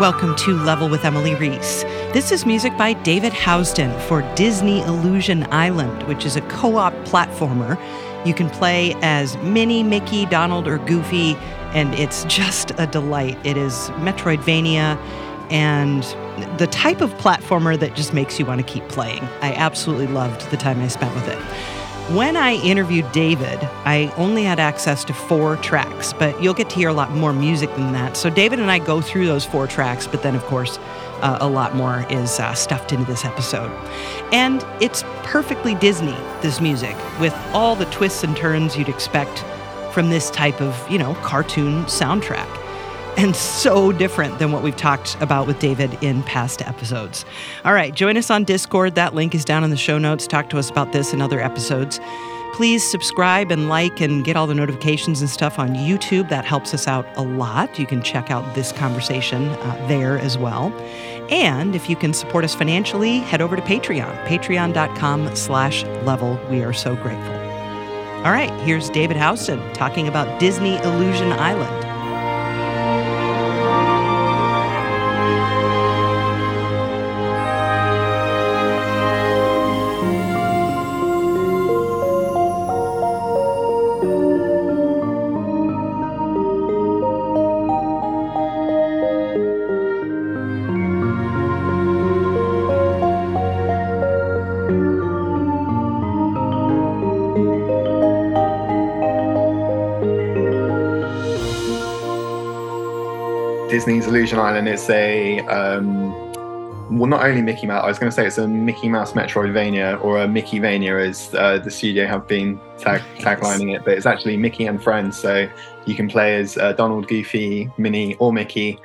Welcome to Level with Emily Reese. This is music by David Housden for Disney Illusion Island, which is a co op platformer. You can play as Minnie, Mickey, Donald, or Goofy, and it's just a delight. It is Metroidvania and the type of platformer that just makes you want to keep playing. I absolutely loved the time I spent with it. When I interviewed David, I only had access to four tracks, but you'll get to hear a lot more music than that. So David and I go through those four tracks, but then, of course, uh, a lot more is uh, stuffed into this episode. And it's perfectly Disney, this music, with all the twists and turns you'd expect from this type of, you know, cartoon soundtrack and so different than what we've talked about with David in past episodes. All right, join us on Discord. That link is down in the show notes. Talk to us about this and other episodes. Please subscribe and like and get all the notifications and stuff on YouTube. That helps us out a lot. You can check out this conversation uh, there as well. And if you can support us financially, head over to Patreon, patreon.com slash level. We are so grateful. All right, here's David Housden talking about Disney Illusion Island. Illusion Island is a um, well, not only Mickey Mouse. I was going to say it's a Mickey Mouse Metroidvania or a Mickey Vania, as uh, the studio have been tag taglining it, but it's actually Mickey and friends. So you can play as uh, Donald, Goofy, Minnie, or Mickey.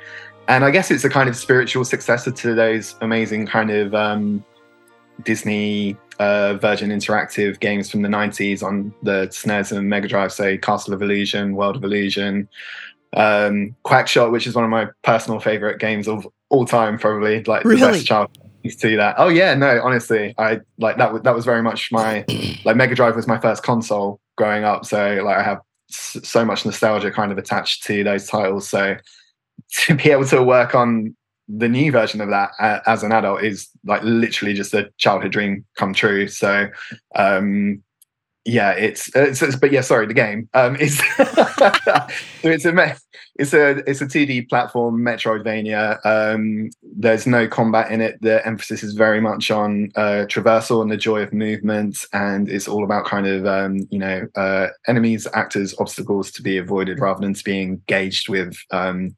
And I guess it's a kind of spiritual successor to those amazing kind of um, Disney uh, Virgin Interactive games from the 90s on the SNES and Mega Drive, say Castle of Illusion, World of Illusion, um, Quackshot, which is one of my personal favorite games of all time, probably like really? the best child to that. Oh yeah, no, honestly, I like that. That was very much my like Mega Drive was my first console growing up, so like I have so much nostalgia kind of attached to those titles. So to be able to work on the new version of that uh, as an adult is like literally just a childhood dream come true. So um yeah, it's, it's, it's, but yeah, sorry, the game um, is it's a it's a it's a 2D platform Metroidvania. Um, there's no combat in it. The emphasis is very much on uh, traversal and the joy of movement, and it's all about kind of um, you know uh, enemies, actors, obstacles to be avoided rather than to be engaged with um,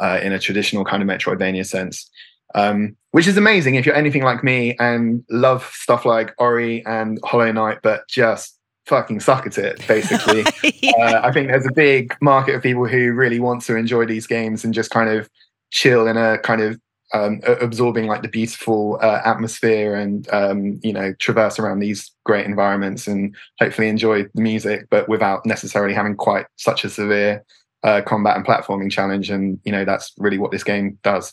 uh, in a traditional kind of Metroidvania sense um, which is amazing if you're anything like me and love stuff like Ori and Hollow Knight, but just fucking suck at it, basically. yeah. uh, I think there's a big market of people who really want to enjoy these games and just kind of chill in a kind of um, absorbing like the beautiful uh, atmosphere and um, you know traverse around these great environments and hopefully enjoy the music, but without necessarily having quite such a severe uh, combat and platforming challenge. And you know that's really what this game does.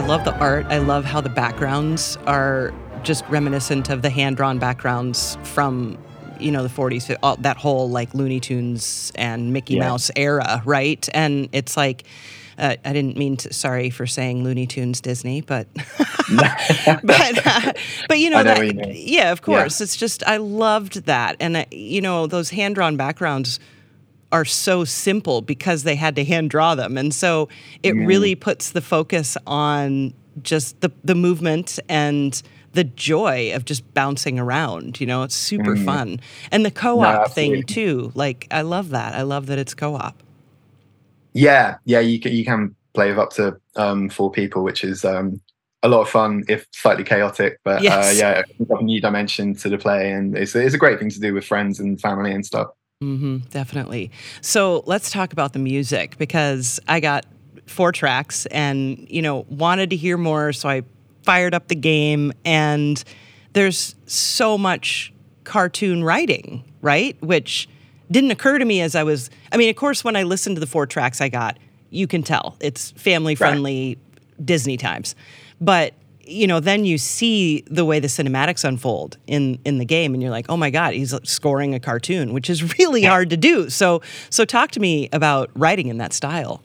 I love the art. I love how the backgrounds are just reminiscent of the hand drawn backgrounds from you know the 40s all, that whole like looney tunes and mickey yeah. mouse era right and it's like uh, I didn't mean to. Sorry for saying Looney Tunes Disney, but but uh, but you know, know that, you yeah, of course. Yeah. It's just I loved that, and uh, you know those hand drawn backgrounds are so simple because they had to hand draw them. And so it mm. really puts the focus on just the, the movement and the joy of just bouncing around. You know, it's super mm. fun. And the co op no, thing too. Like, I love that. I love that it's co op. Yeah. Yeah. You can, you can play with up to um, four people, which is um, a lot of fun, if slightly chaotic. But uh, yes. uh, yeah, a new dimension to the play. And it's, it's a great thing to do with friends and family and stuff. Mm-hmm, definitely. So let's talk about the music because I got four tracks and, you know, wanted to hear more. So I fired up the game and there's so much cartoon writing, right? Which didn't occur to me as I was, I mean, of course, when I listened to the four tracks I got, you can tell it's family friendly right. Disney times. But you know, then you see the way the cinematics unfold in in the game, and you're like, oh my god, he's scoring a cartoon, which is really hard to do. So, so talk to me about writing in that style.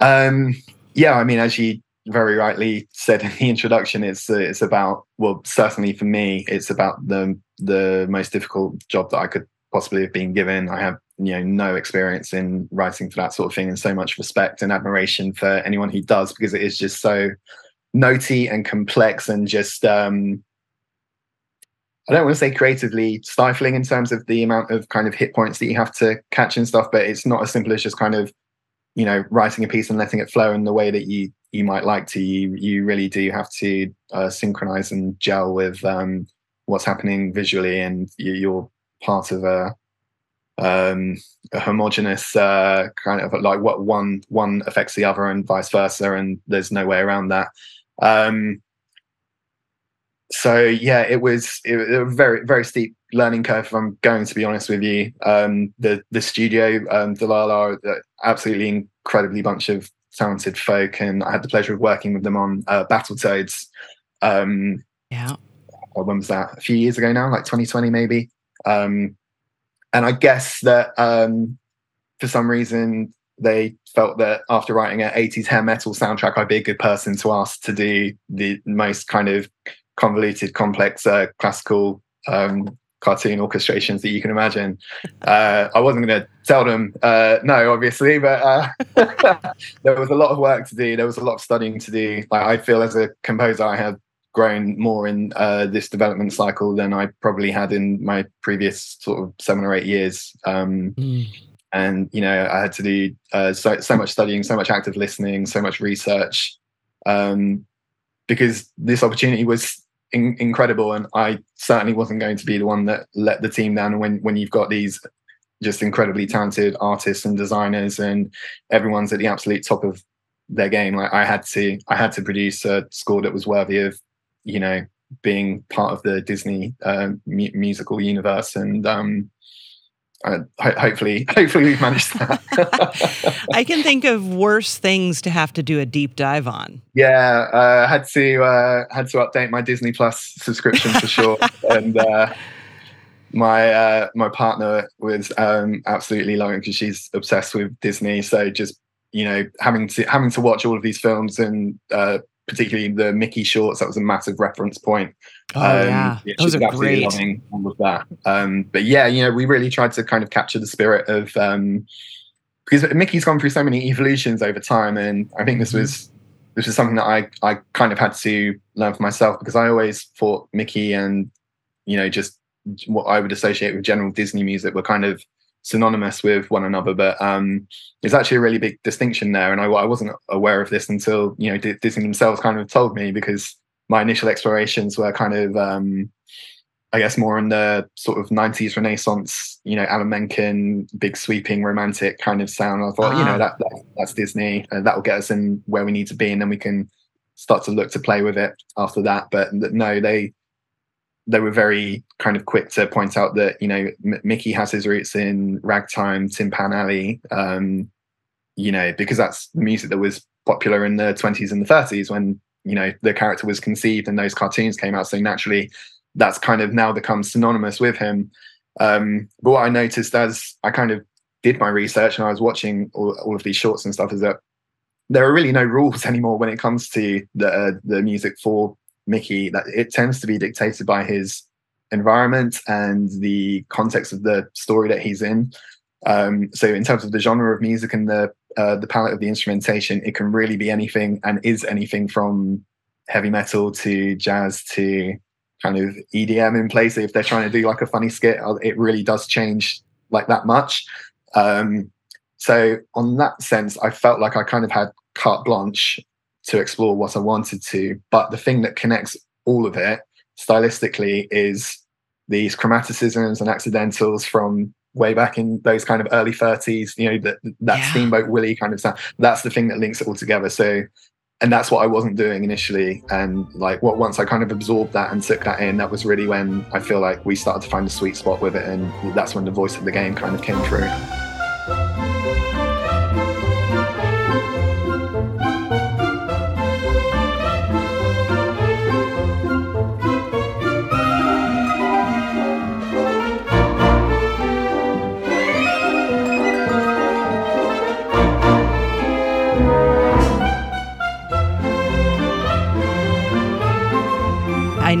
Um, yeah, I mean, as you very rightly said in the introduction, it's uh, it's about well, certainly for me, it's about the the most difficult job that I could possibly have been given. I have you know no experience in writing for that sort of thing, and so much respect and admiration for anyone who does because it is just so notey and complex and just um I don't want to say creatively stifling in terms of the amount of kind of hit points that you have to catch and stuff, but it's not as simple as just kind of, you know, writing a piece and letting it flow in the way that you you might like to. You you really do have to uh, synchronize and gel with um, what's happening visually, and you, are part of a um, a homogenous uh, kind of like what one one affects the other and vice versa, and there's no way around that. Um, so yeah, it was, it was a very very steep learning curve. If I'm going to be honest with you, um, the the studio, um, Dlala, are absolutely incredibly bunch of talented folk, and I had the pleasure of working with them on uh, Battletoads. Um, yeah, when was that? A few years ago now, like 2020 maybe. Um, and I guess that um, for some reason they felt that after writing an 80s hair metal soundtrack, I'd be a good person to ask to do the most kind of convoluted, complex uh, classical um, cartoon orchestrations that you can imagine. Uh, I wasn't going to tell them uh, no, obviously, but uh, there was a lot of work to do. There was a lot of studying to do. Like I feel as a composer, I have grown more in uh, this development cycle than I probably had in my previous sort of seven or eight years. Um, mm and you know i had to do uh, so so much studying so much active listening so much research um, because this opportunity was in- incredible. And i certainly wasn't going to be the one that let the team down when when you've got these just incredibly talented artists and designers and everyone's at the absolute top of their game. Like i had to i had to produce a score that was worthy of you know being part of the disney uh, mu- musical universe. And um, uh, hopefully, hopefully we've managed that. I can think of worse things to have to do a deep dive on. Yeah, uh, had to uh, had to update my Disney Plus subscription for sure, and uh, my uh, my partner was um, absolutely loving because she's obsessed with Disney. So just you know having to having to watch all of these films and uh, particularly the Mickey shorts. That was a massive reference point. Oh um, yeah, yeah those are great. Loving all of that. Um, but yeah, you know, we really tried to kind of capture the spirit of um, because Mickey's gone through so many evolutions over time, and I think this mm-hmm. was this was something that I I kind of had to learn for myself because I always thought Mickey and you know just what I would associate with general Disney music were kind of synonymous with one another, but um, there's actually a really big distinction there. And I, I wasn't aware of this until you know Disney themselves kind of told me because my initial explorations were kind of um, I guess more in the sort of 90s Renaissance, you know, Alan Menken, big sweeping romantic kind of sound. I thought, you know, ah. that, that that's Disney, and that will get us in where we need to be, and then we can start to look to play with it after that. But no, they they were very kind of quick to point out that you know M- Mickey has his roots in ragtime, Tin Pan Alley, um, you know, because that's the music that was popular in the 20s and the 30s when you know the character was conceived and those cartoons came out. So naturally, that's kind of now become synonymous with him. Um, but what I noticed as I kind of did my research and I was watching all, all of these shorts and stuff is that there are really no rules anymore when it comes to the uh, the music for Mickey that it tends to be dictated by his environment and the context of the story that he's in. Um, so in terms of the genre of music and the uh, the palette of the instrumentation, it can really be anything and is anything from heavy metal to jazz to kind of EDM in place. If they're trying to do like a funny skit, uh, it really does change like that much. Um, so on that sense, I felt like I kind of had carte blanche to explore what I wanted to. But the thing that connects all of it stylistically is these chromaticisms and accidentals from way back in those kind of early 30s, you know, that that Yeah. Steamboat Willie kind of sound. That's the thing that links it all together. So, and that's what I wasn't doing initially. And like, what once I kind of absorbed that and took that in, that was really when I feel like we started to find a sweet spot with it, and that's when the voice of the game kind of came through.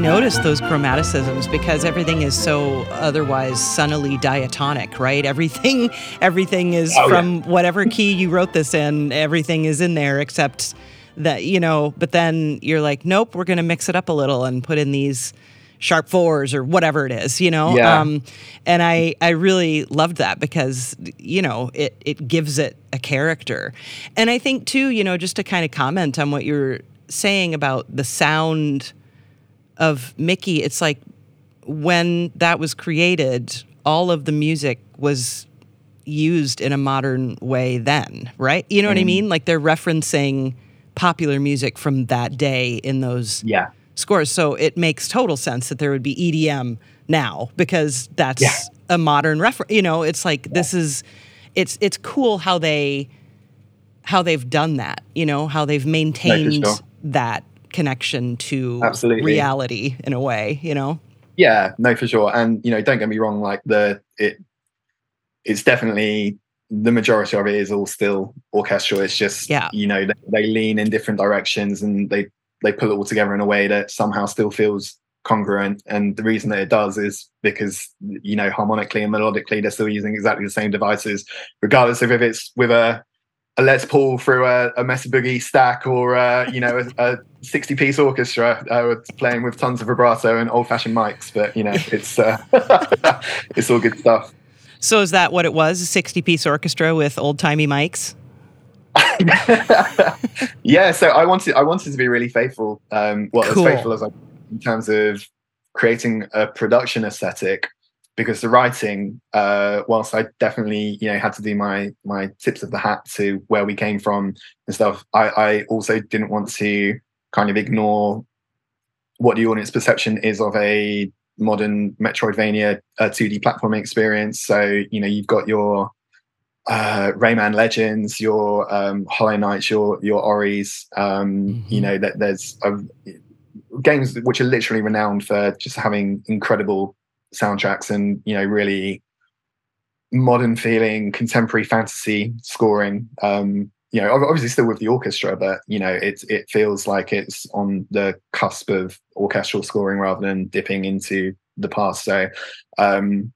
I noticed those chromaticisms because everything is so otherwise sunnily diatonic, right? Everything everything is Oh, yeah. from whatever key you wrote this in, everything is in there except that, you know, but then you're like, nope, we're going to mix it up a little and put in these sharp fours or whatever it is, you know? Yeah. Um, and I, I really loved that because, you know, it, it gives it a character. And I think, too, you know, just to kind of comment on what you're saying about the sound of Mickey, it's like when that was created, all of the music was used in a modern way then, right? You know what I mean? Like they're referencing popular music from that day in those Yeah. scores. So it makes total sense that there would be EDM now because that's Yeah. a modern reference. You know, it's like this is it's it's cool how they how they've done that, you know, how they've maintained that connection to Absolutely. reality in a way, you know. Yeah, no, for sure. And you know, don't get me wrong. Like the it, it's definitely the majority of it is all still orchestral. It's just Yeah. you know they, they lean in different directions and they they pull it all together in a way that somehow still feels congruent. And the reason that it does is because you know harmonically and melodically they're still using exactly the same devices, regardless of if it's with a a Les Paul through a, a Mesa Boogie stack or uh, you know a, a 60 piece orchestra uh, playing with tons of vibrato and old fashioned mics. But you know it's uh, it's all good stuff. So is that what it was? A 60 piece orchestra with old timey mics? yeah, so I wanted I wanted to be really faithful. Um, well, Cool. as faithful as I in terms of creating a production aesthetic, because the writing, uh, whilst I definitely you know had to do my my tips of the hat to where we came from and stuff, I, I also didn't want to kind of ignore what the audience perception is of a modern Metroidvania uh, 2D platforming experience. So you know you've got your uh, Rayman Legends, your um, Hollow Knights, your your Oris. Um, You Mhm. know that there's uh, games which are literally renowned for just having incredible soundtracks and you know really modern feeling contemporary fantasy scoring. Um, you know, obviously still with the orchestra, but you know it it feels like it's on the cusp of orchestral scoring rather than dipping into the past. So. Um,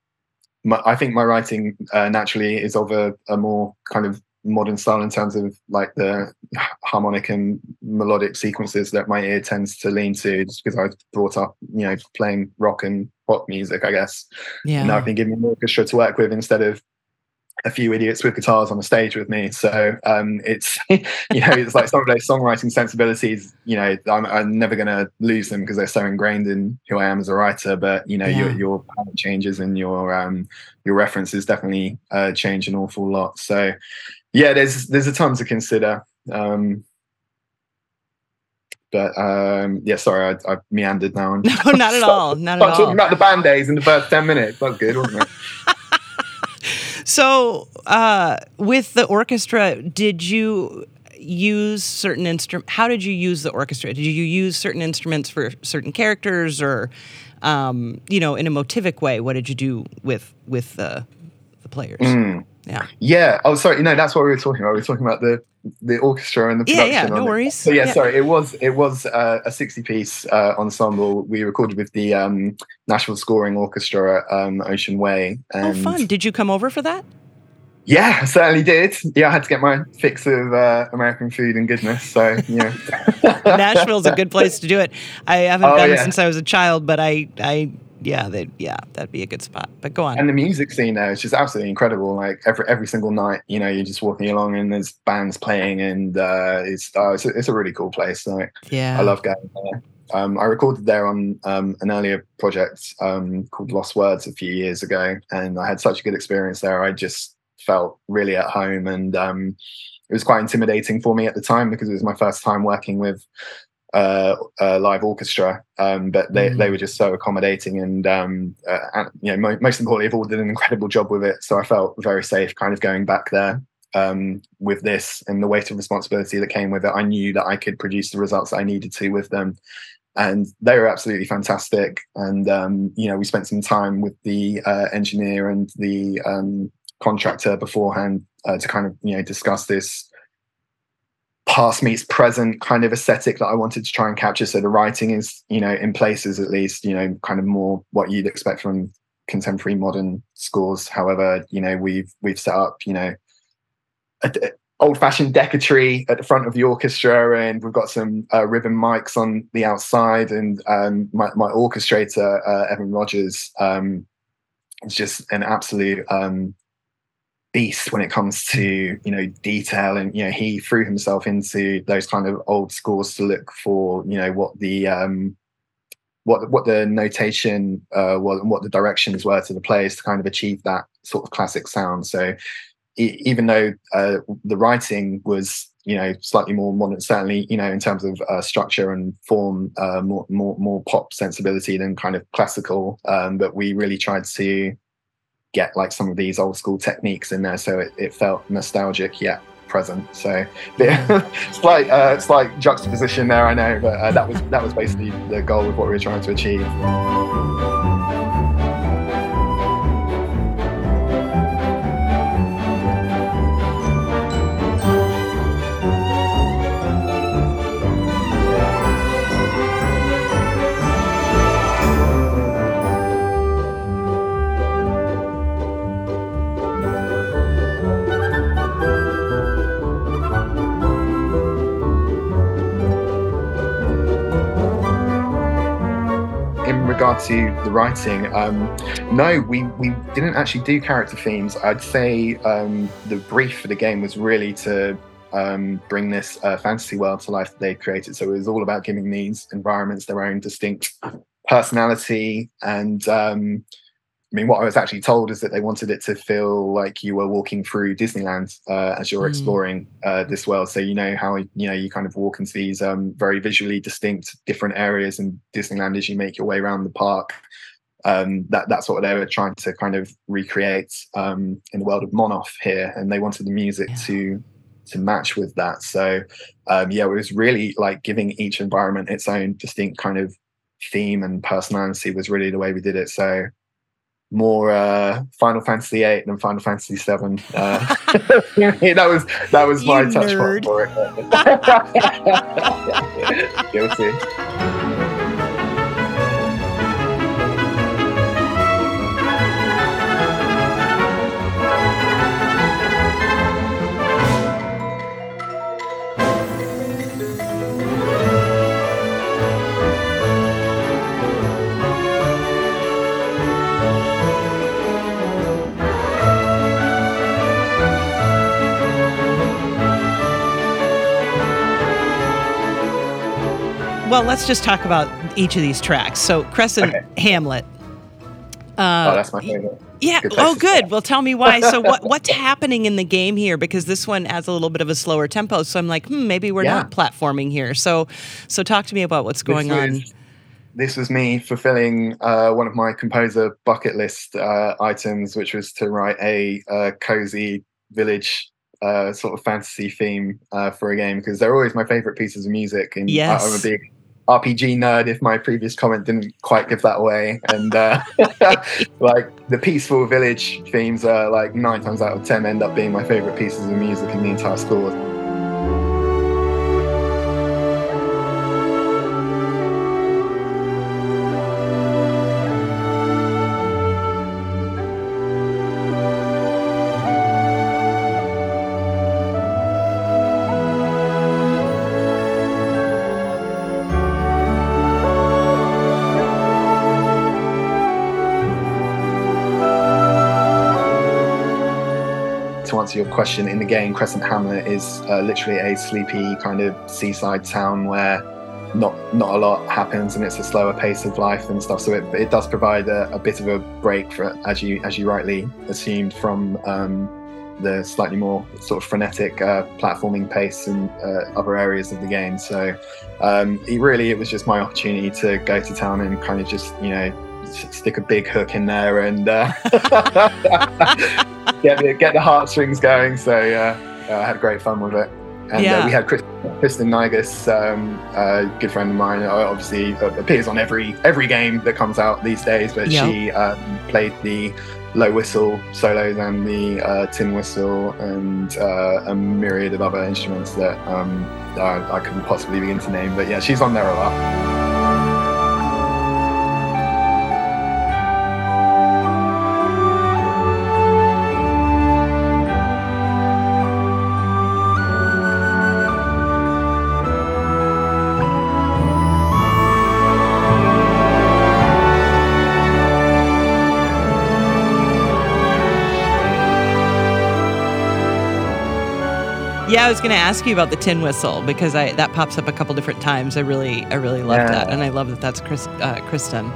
my, I think my writing uh, naturally is of a, a more kind of modern style in terms of like the harmonic and melodic sequences that my ear tends to lean to just because I've brought up, you know, playing rock and pop music, I guess. Yeah. And I've been given an orchestra to work with instead of a few idiots with guitars on the stage with me. So um, it's, you know, it's like some of those songwriting sensibilities, you know, I'm, I'm never going to lose them because they're so ingrained in who I am as a writer. But, you know, Yeah. your, your palette changes and your, um, your references definitely uh, change an awful lot. So yeah, there's, there's a ton to consider. Um, but um, yeah, sorry, I, I meandered now. And No, not at all. Not at I'm talking all. about the band aids in the first 10 minutes. That's good, wasn't it? So, uh, with the orchestra, did you use certain instrument? How did you use the orchestra? Did you use certain instruments for certain characters, or um, you know, in a motivic way? What did you do with with the the players? Mm. Yeah. Yeah. Oh, sorry. No, that's what we were talking about. We were talking about the the orchestra and the Yeah, production. yeah, yeah. no worries. So yeah, Yeah. sorry. It was it was uh, a sixty piece uh, ensemble. We recorded with the um, Nashville Scoring Orchestra at um, Ocean Way. Oh, fun! Did you come over for that? Yeah, I certainly did. Yeah, I had to get my fix of uh, American food and goodness. So yeah, Nashville's a good place to do it. I haven't Oh, done it since I was a child, but I, I, yeah, they, yeah, that'd be a good spot. But go on. and the music scene there is just absolutely incredible. Like every every single night, you know, you're just walking along and there's bands playing, and uh, it's uh, it's, a, it's a really cool place. Like yeah, I love going there. um, I recorded there on um, an earlier project um, called Lost Words a few years ago, and I had such a good experience there. I just felt really at home, and um, it was quite intimidating for me at the time because it was my first time working with uh, a live orchestra. Um, but they, mm. they were just so accommodating, and, um, uh, and you know, mo- most importantly, have all did an incredible job with it. So I felt very safe, kind of going back there um, with this and the weight of responsibility that came with it. I knew that I could produce the results I needed to with them. And they were absolutely fantastic. And, um, you know, we spent some time with the uh, engineer and the um, contractor beforehand uh, to kind of, you know, discuss this past meets present kind of aesthetic that I wanted to try and capture. So the writing is, you know, in places at least, you know, kind of more what you'd expect from contemporary modern scores. However, you know, we've we've set up, you know, a old-fashioned Decca tree at the front of the orchestra, and we've got some uh, ribbon mics on the outside. And um, my, my, orchestrator, uh, Evan Rogers, um, is just an absolute um, beast when it comes to you know detail. And you know, he threw himself into those kind of old scores to look for you know what the um, what what the notation uh, was and what the directions were to the players to kind of achieve that sort of classic sound. So even though uh, the writing was you know slightly more modern certainly you know in terms of uh, structure and form uh, more more more pop sensibility than kind of classical um, but we really tried to get like some of these old school techniques in there so it, it felt nostalgic yet present. So slight uh, slight juxtaposition there i know but uh, that was that was basically the goal of what we were trying to achieve to the writing, um, no, we, we didn't actually do character themes. I'd say um, the brief for the game was really to um, bring this uh, fantasy world to life that they created. So it was all about giving these environments their own distinct personality and um, I mean, what I was actually told is that they wanted it to feel like you were walking through Disneyland uh, as you're mm. exploring uh, this world. So you know how you know you kind of walk into these um, very visually distinct different areas in Disneyland as you make your way around the park. Um, that that's what they were trying to kind of recreate um, in the world of Monoth here, and they wanted the music yeah. to to match with that. So um, yeah, it was really like giving each environment its own distinct kind of theme and personality was really the way we did it. So more uh, Final Fantasy VIII than Final Fantasy VII. Uh, that was that was my you touch point for it. Guilty. Well, let's just talk about each of these tracks. So, Crescent okay. Hamlet. Uh, oh, that's my favorite. Yeah. Good oh, good. Well, tell me why. So, what what's happening in the game here? Because this one has a little bit of a slower tempo. So, I'm like, hmm, maybe we're yeah. not platforming here. So, so talk to me about what's going this on. this was me fulfilling uh, one of my composer bucket list uh, items, which was to write a uh, cozy village uh, sort of fantasy theme uh, for a game because they're always my favorite pieces of music. And yes. I'm a big RPG nerd if my previous comment didn't quite give that away. And uh, like the peaceful village themes are like nine times out of ten end up being my favorite pieces of music in the entire score. Question, in the game, Crescent Hamlet is uh, literally a sleepy kind of seaside town where not not a lot happens and it's a slower pace of life and stuff. So it, it does provide a, a bit of a break for as you as you rightly assumed from um, the slightly more sort of frenetic uh, platforming pace in uh, other areas of the game. So um, it really it was just my opportunity to go to town and kind of just you know stick a big hook in there and uh, get the, get the heartstrings going. So uh, I had great fun with it. And Yeah. uh, we had Chris, Kristin Naigus, um, a good friend of mine. uh, Obviously, uh, appears on every every game that comes out these days. But she um, played the low whistle solos and the uh, tin whistle and uh, a myriad of other instruments that um, I, I couldn't possibly begin to name. But yeah, she's on there a lot. Was going to ask you about the tin whistle because I that pops up a couple different times. I really, I really love Yeah. that, and I love that that's Chris, uh, Kristin.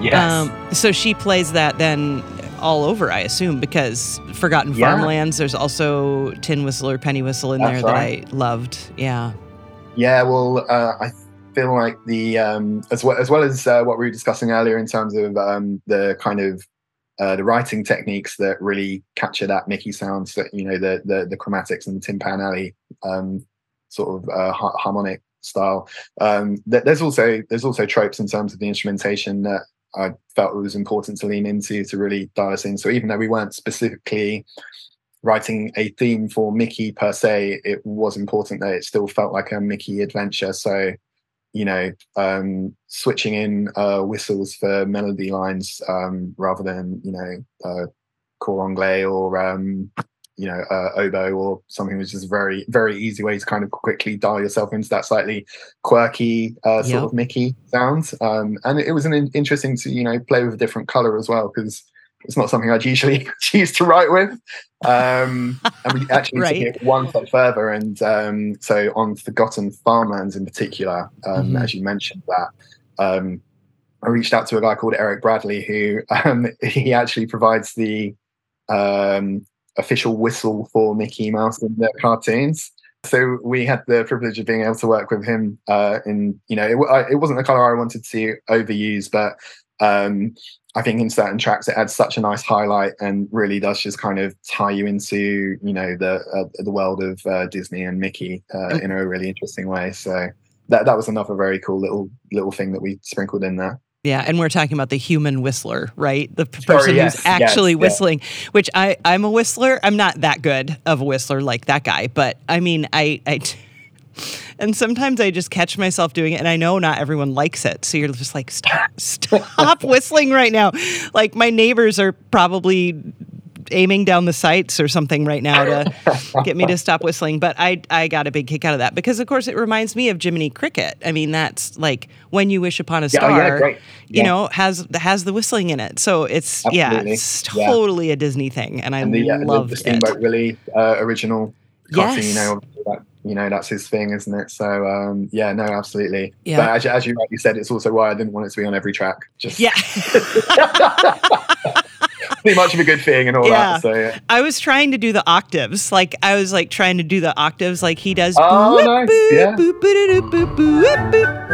Yes. Um, so she plays that then all over, I assume, because Forgotten Yeah. Farmlands. There's also Tin Whistle or Penny Whistle in That's there right. that I loved. Yeah. Yeah, well, uh, I feel like the um, as well as well as uh, what we were discussing earlier in terms of um, the kind of uh, the writing techniques that really capture that Mickey sound, so, you know, the the, the chromatics and the Tin Pan Alley um, sort of uh, ha- harmonic style. Um, th- there's also there's also tropes in terms of the instrumentation that I felt it was important to lean into to really dial us in. So even though we weren't specifically writing a theme for Mickey per se, it was important that it still felt like a Mickey adventure. So, you know, um, switching in uh, whistles for melody lines um, rather than, you know, uh, cor anglais or, um, you know, uh, oboe or something which is a very, very easy way to kind of quickly dial yourself into that slightly quirky uh, sort Yep. of Mickey sound. Um, and it was an in- interesting to, you know, play with a different color as well because it's not something I'd usually choose to write with. Um, and we actually Right. took it one step further. And um, so on Forgotten Farmlands in particular, um, Mhm. as you mentioned that, um, I reached out to a guy called Eric Bradley who um, he actually provides the um, official whistle for Mickey Mouse in the cartoons. So we had the privilege of being able to work with him. Uh, in you know, it, I- it wasn't the color I wanted to overuse, but um, I think in certain tracks it adds such a nice highlight and really does just kind of tie you into you know the uh, the world of uh, Disney and Mickey uh, in a really interesting way. So that that was another very cool little little thing that we sprinkled in there. Yeah, and we're talking about the human whistler, right? The Sorry, person yes, who's yes, actually yeah. whistling, which I I'm a whistler. I'm not that good of a whistler like that guy, but I mean, I I and sometimes I just catch myself doing it and I know not everyone likes it. So you're just like stop stop whistling right now. Like my neighbors are probably aiming down the sights or something right now to get me to stop whistling. But I I got a big kick out of that because of course it reminds me of Jiminy Cricket. I mean that's like when you wish upon a star. oh, yeah, great. You know has has the whistling in it. So it's yeah, Absolutely. it's Yeah. totally a Disney thing, and I and the, uh, the, love the it. Steamboat Willie uh, original cartoon, Yes. you know, you know, that's his thing, isn't it? So um, yeah, no, absolutely. Yeah. But as, you- as you rightly said, it's also why I didn't want it to be on every track. Just Yeah. pretty much of a good thing and all Yeah. that. So yeah. I was trying to do the octaves. Like I was like trying to do the octaves like he does. Oh, nice. Yeah. boop, boop, boop.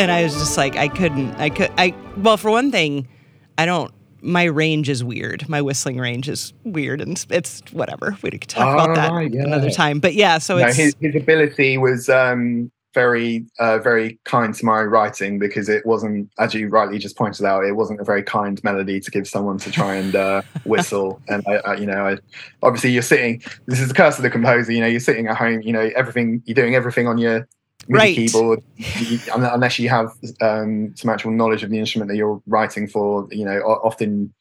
And I was just like, I couldn't. I could. I well, for one thing, I don't. My range is weird. My whistling range is weird, and it's, whatever. We could talk about Oh, that yeah. another time. But yeah, so no, it's his, his ability was um, very, uh, very kind to my writing because it wasn't, as you rightly just pointed out, it wasn't a very kind melody to give someone to try and uh, whistle. And I, I, you know, I, obviously you're sitting. This is the curse of the composer. You know, you're sitting at home. You know, everything you're doing everything on your Right. keyboard, unless you have um, some actual knowledge of the instrument that you're writing for. You know, often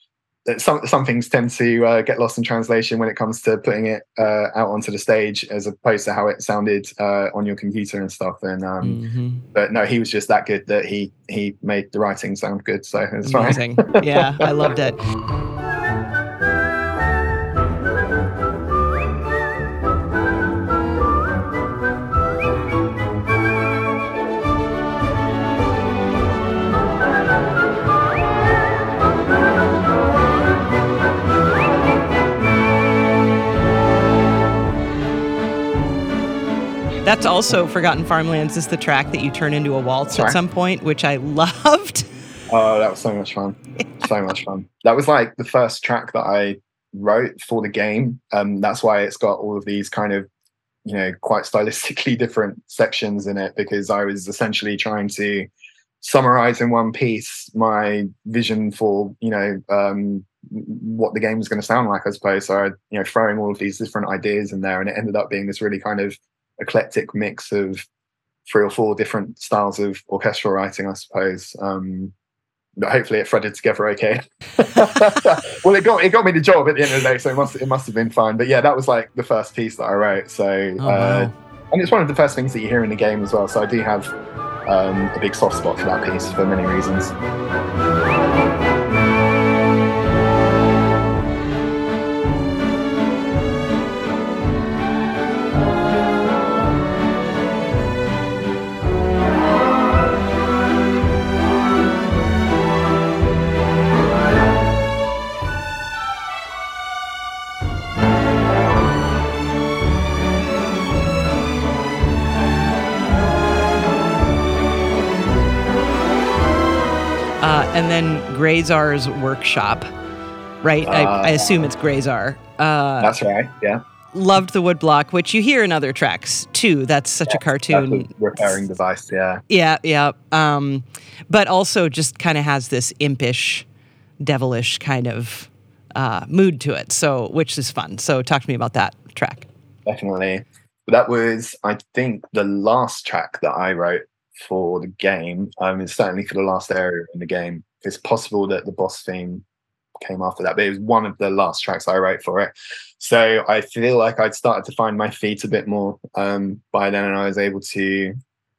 some some things tend to uh, get lost in translation when it comes to putting it uh, out onto the stage as opposed to how it sounded uh, on your computer and stuff. And um, Mhm. but no, he was just that good that he he made the writing sound good. So it's amazing. yeah, I loved it. That's also Forgotten Farmlands is the track that you turn into a waltz at some point, which I loved. Oh, that was so much fun. so much fun. That was like the first track that I wrote for the game. Um, that's why it's got all of these kind of, you know, quite stylistically different sections in it because I was essentially trying to summarize in one piece my vision for, you know, um, what the game was going to sound like, I suppose. So, I, you know, throwing all of these different ideas in there, and it ended up being this really kind of eclectic mix of three or four different styles of orchestral writing, I suppose. Um, hopefully, it threaded together okay. well, it got it got me the job at the end of the day, so it must it must have been fine. But yeah, that was like the first piece that I wrote. So, oh, uh, wow. and it's one of the first things that you hear in the game as well. So I do have um, a big soft spot for that piece for many reasons. And then Grayzar's workshop, right? Uh, I, I, assume it's Grazar. Uh, that's right. Yeah. Loved the woodblock, which you hear in other tracks too. That's such yeah, a cartoon. repairing device. Yeah. Yeah, yeah. Um, but also just kind of has this impish, devilish kind of uh, mood to it. So, which is fun. So, talk to me about that track. Definitely. That was, I think, the last track that I wrote for the game. I mean, certainly for the last area in the game it's possible that the boss theme came after that, but it was one of the last tracks I wrote for it. So I feel like I'd started to find my feet a bit more um, by then, and I was able to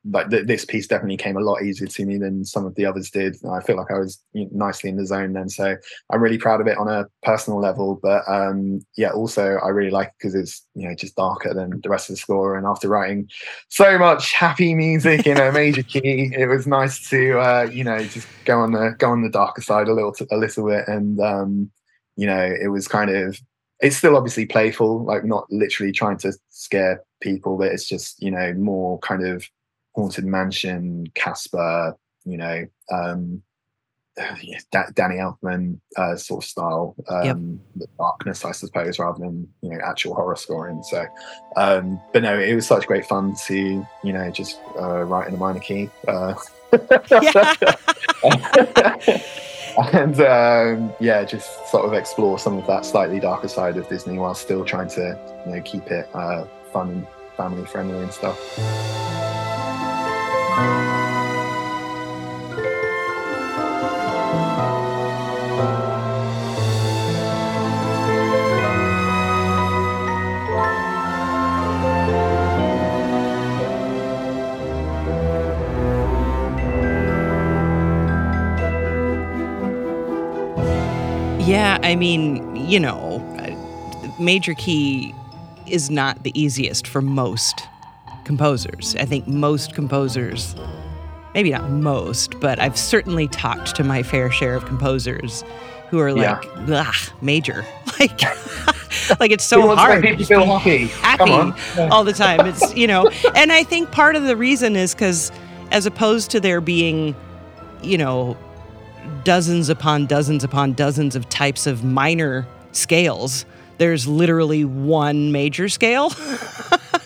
like th- this piece definitely came a lot easier to me than some of the others did. I feel like I was nicely in the zone then, so I'm really proud of it on a personal level. But um, yeah, also I really like it because it's you know just darker than the rest of the score. And after writing so much happy music in a major key, it was nice to uh, you know just go on the go on the darker side a little a little bit. And um, you know it was kind of it's still obviously playful, like not literally trying to scare people, but it's just you know more kind of Haunted Mansion, Casper, you know, um, da- Danny Elfman uh, sort of style, um, yep. the darkness, I suppose, rather than you know actual horror scoring. So, um, but no, it was such great fun to you know just uh, write in a minor key. Uh, and um, yeah, just sort of explore some of that slightly darker side of Disney while still trying to you know keep it uh, fun and family friendly and stuff. Yeah, I mean, you know, uh, major key is not the easiest for most composers. I think most composers, maybe not most, but I've certainly talked to my fair share of composers who are like, yeah. major. Like, like it's so hard. To feel happy, happy all the time. It's you know, and I think part of the reason is because, as opposed to there being, you know, dozens upon dozens upon dozens of types of minor scales, there's literally one major scale.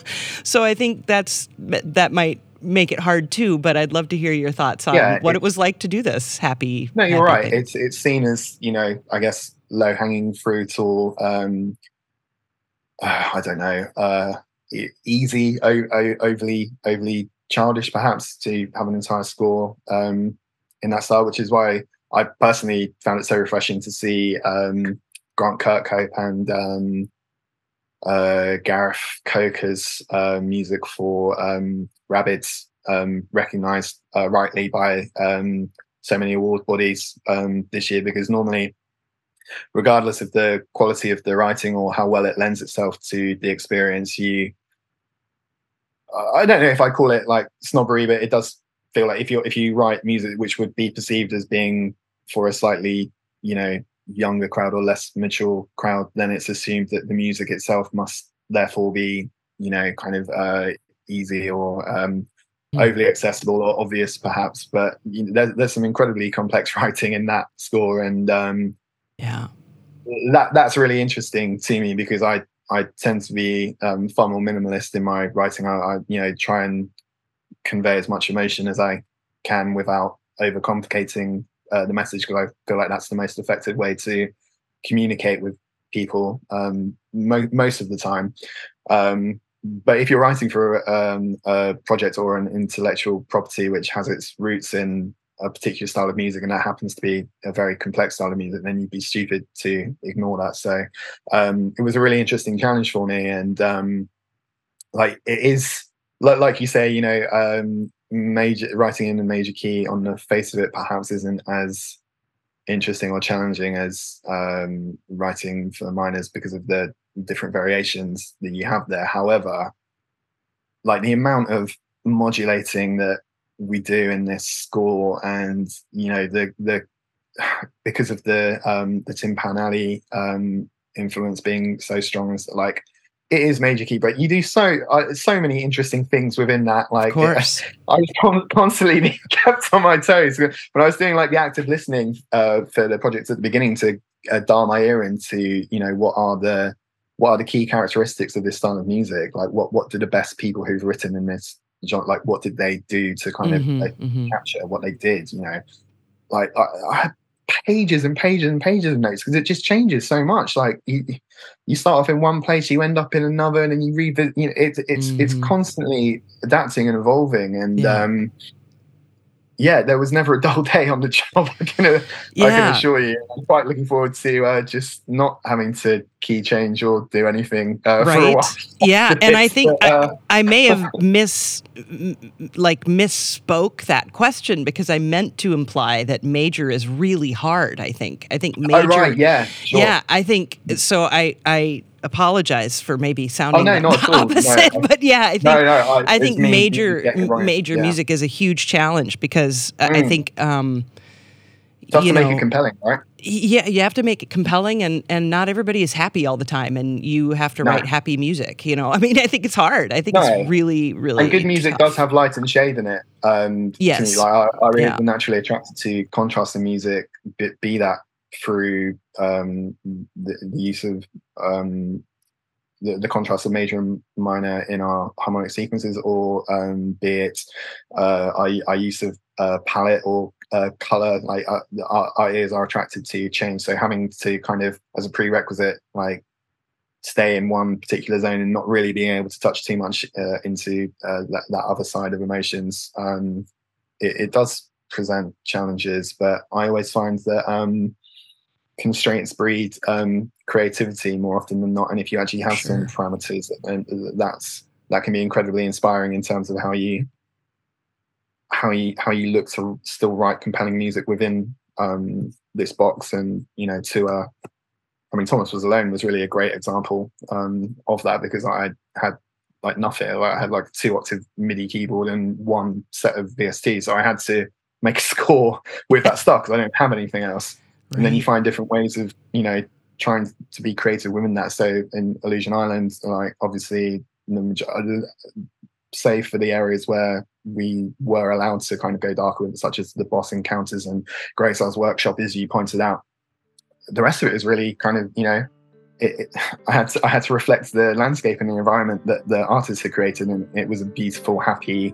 so I think that's that might make it hard too. But I'd love to hear your thoughts on yeah, what it, it, was like to do this. Happy. No, you're happy right. Thing. It's it's seen as you know, I guess low hanging fruit or um, uh, I don't know, uh, easy, o- o- overly overly childish, perhaps to have an entire score um, in that style, which is why I personally found it so refreshing to see um, Grant Kirkhope and um, uh, Gareth Coker's uh, music for um, Rabbids um, recognized uh, rightly by um, so many award bodies um, this year because normally, regardless of the quality of the writing or how well it lends itself to the experience, you I don't know if I call it like snobbery, but it does feel like if you if you write music which would be perceived as being for a slightly you know younger crowd or less mature crowd, then it's assumed that the music itself must therefore be, you know, kind of uh, easy or um, Mm. overly accessible or obvious, perhaps. But you know, there's, there's some incredibly complex writing in that score, and um, Yeah. that that's really interesting to me because I I tend to be um, far more minimalist in my writing. I, I you know try and convey as much emotion as I can without overcomplicating uh, the message because I feel like that's the most effective way to communicate with people um, mo- most of the time. Um, but if you're writing for um, a project or an intellectual property which has its roots in a particular style of music and that happens to be a very complex style of music then you'd be stupid to ignore that so um, it was a really interesting challenge for me and um, like it is like, you say you know um, major writing in a major key on the face of it perhaps isn't as interesting or challenging as um, writing for the minors because of the different variations that you have there. However, like the amount of modulating that we do in this score, and you know the the because of the um, the Tin Pan Alley um, influence being so strong, is like it is major key, but you do so uh, so many interesting things within that. Like, Of course. I was con- constantly being kept on my toes when I was doing like the active listening uh, for the project at the beginning to uh, dial my ear into, you know, what are the what are the key characteristics of this style of music? Like, what what do the best people who've written in this genre, like, what did they do to kind Mhm, of like, mhm. capture what they did? You know, like I, I had pages and pages and pages of notes because it just changes so much. Like you, you start off in one place, you end up in another, and then you revisit. You know, it's it's it's Mhm. constantly adapting and evolving. And Yeah. um, yeah, there was never a dull day on the job. I can, I can assure you. I'm quite looking forward to uh, just not having to key change or do anything uh, for a Right. while. Yeah, and I It's, think uh, I, I may have miss m- m- like misspoke that question because I meant to imply that major is really hard. I think. I think major. oh right, yeah, sure. Yeah, I think so. I I apologize for maybe sounding Oh, no, not. No, opposite, I- but yeah, I think No, no, I, I think major major Yeah. music is a huge challenge because I I Mm. think um, Tough to make it compelling, right? Yeah, you have to make it compelling, and and not everybody is happy all the time, and you have to No. write happy music. You know, I mean, I think it's hard. I think No. it's really, really and good music tough. does have light and shade in it. Um. Yes. like I, I really Yeah. naturally attracted to contrast in music, be, be that through um, the, the use of um, the, the contrast of major and minor in our harmonic sequences, or um, be it uh, our, our use of uh, palette or uh, color. Like uh, our, our ears are attracted to change, so having to kind of as a prerequisite, like stay in one particular zone and not really being able to touch too much uh, into uh, that, that other side of emotions um, it, it does present challenges. But i always find that um, constraints breed um, creativity more often than not. And if you actually have some parameters then that's that can be incredibly inspiring in terms of how you how you how you look to still write compelling music within um, this box and you know to uh I mean, Thomas Was Alone was really a great example um, of that because I had like nothing. I had like two octave MIDI keyboard and one set of VST. So I had to make a score with that stuff because I don't have anything else. And then you find different ways of, you know, trying to be creative within that. So in Illusion Island, like obviously, the major- save for the areas where we were allowed to kind of go darker, with, such as the boss encounters and Grayzar's Workshop, as you pointed out the rest of it is really kind of you know it, it, I had to I had to reflect the landscape and the environment that the artist had created, and it was a beautiful, happy,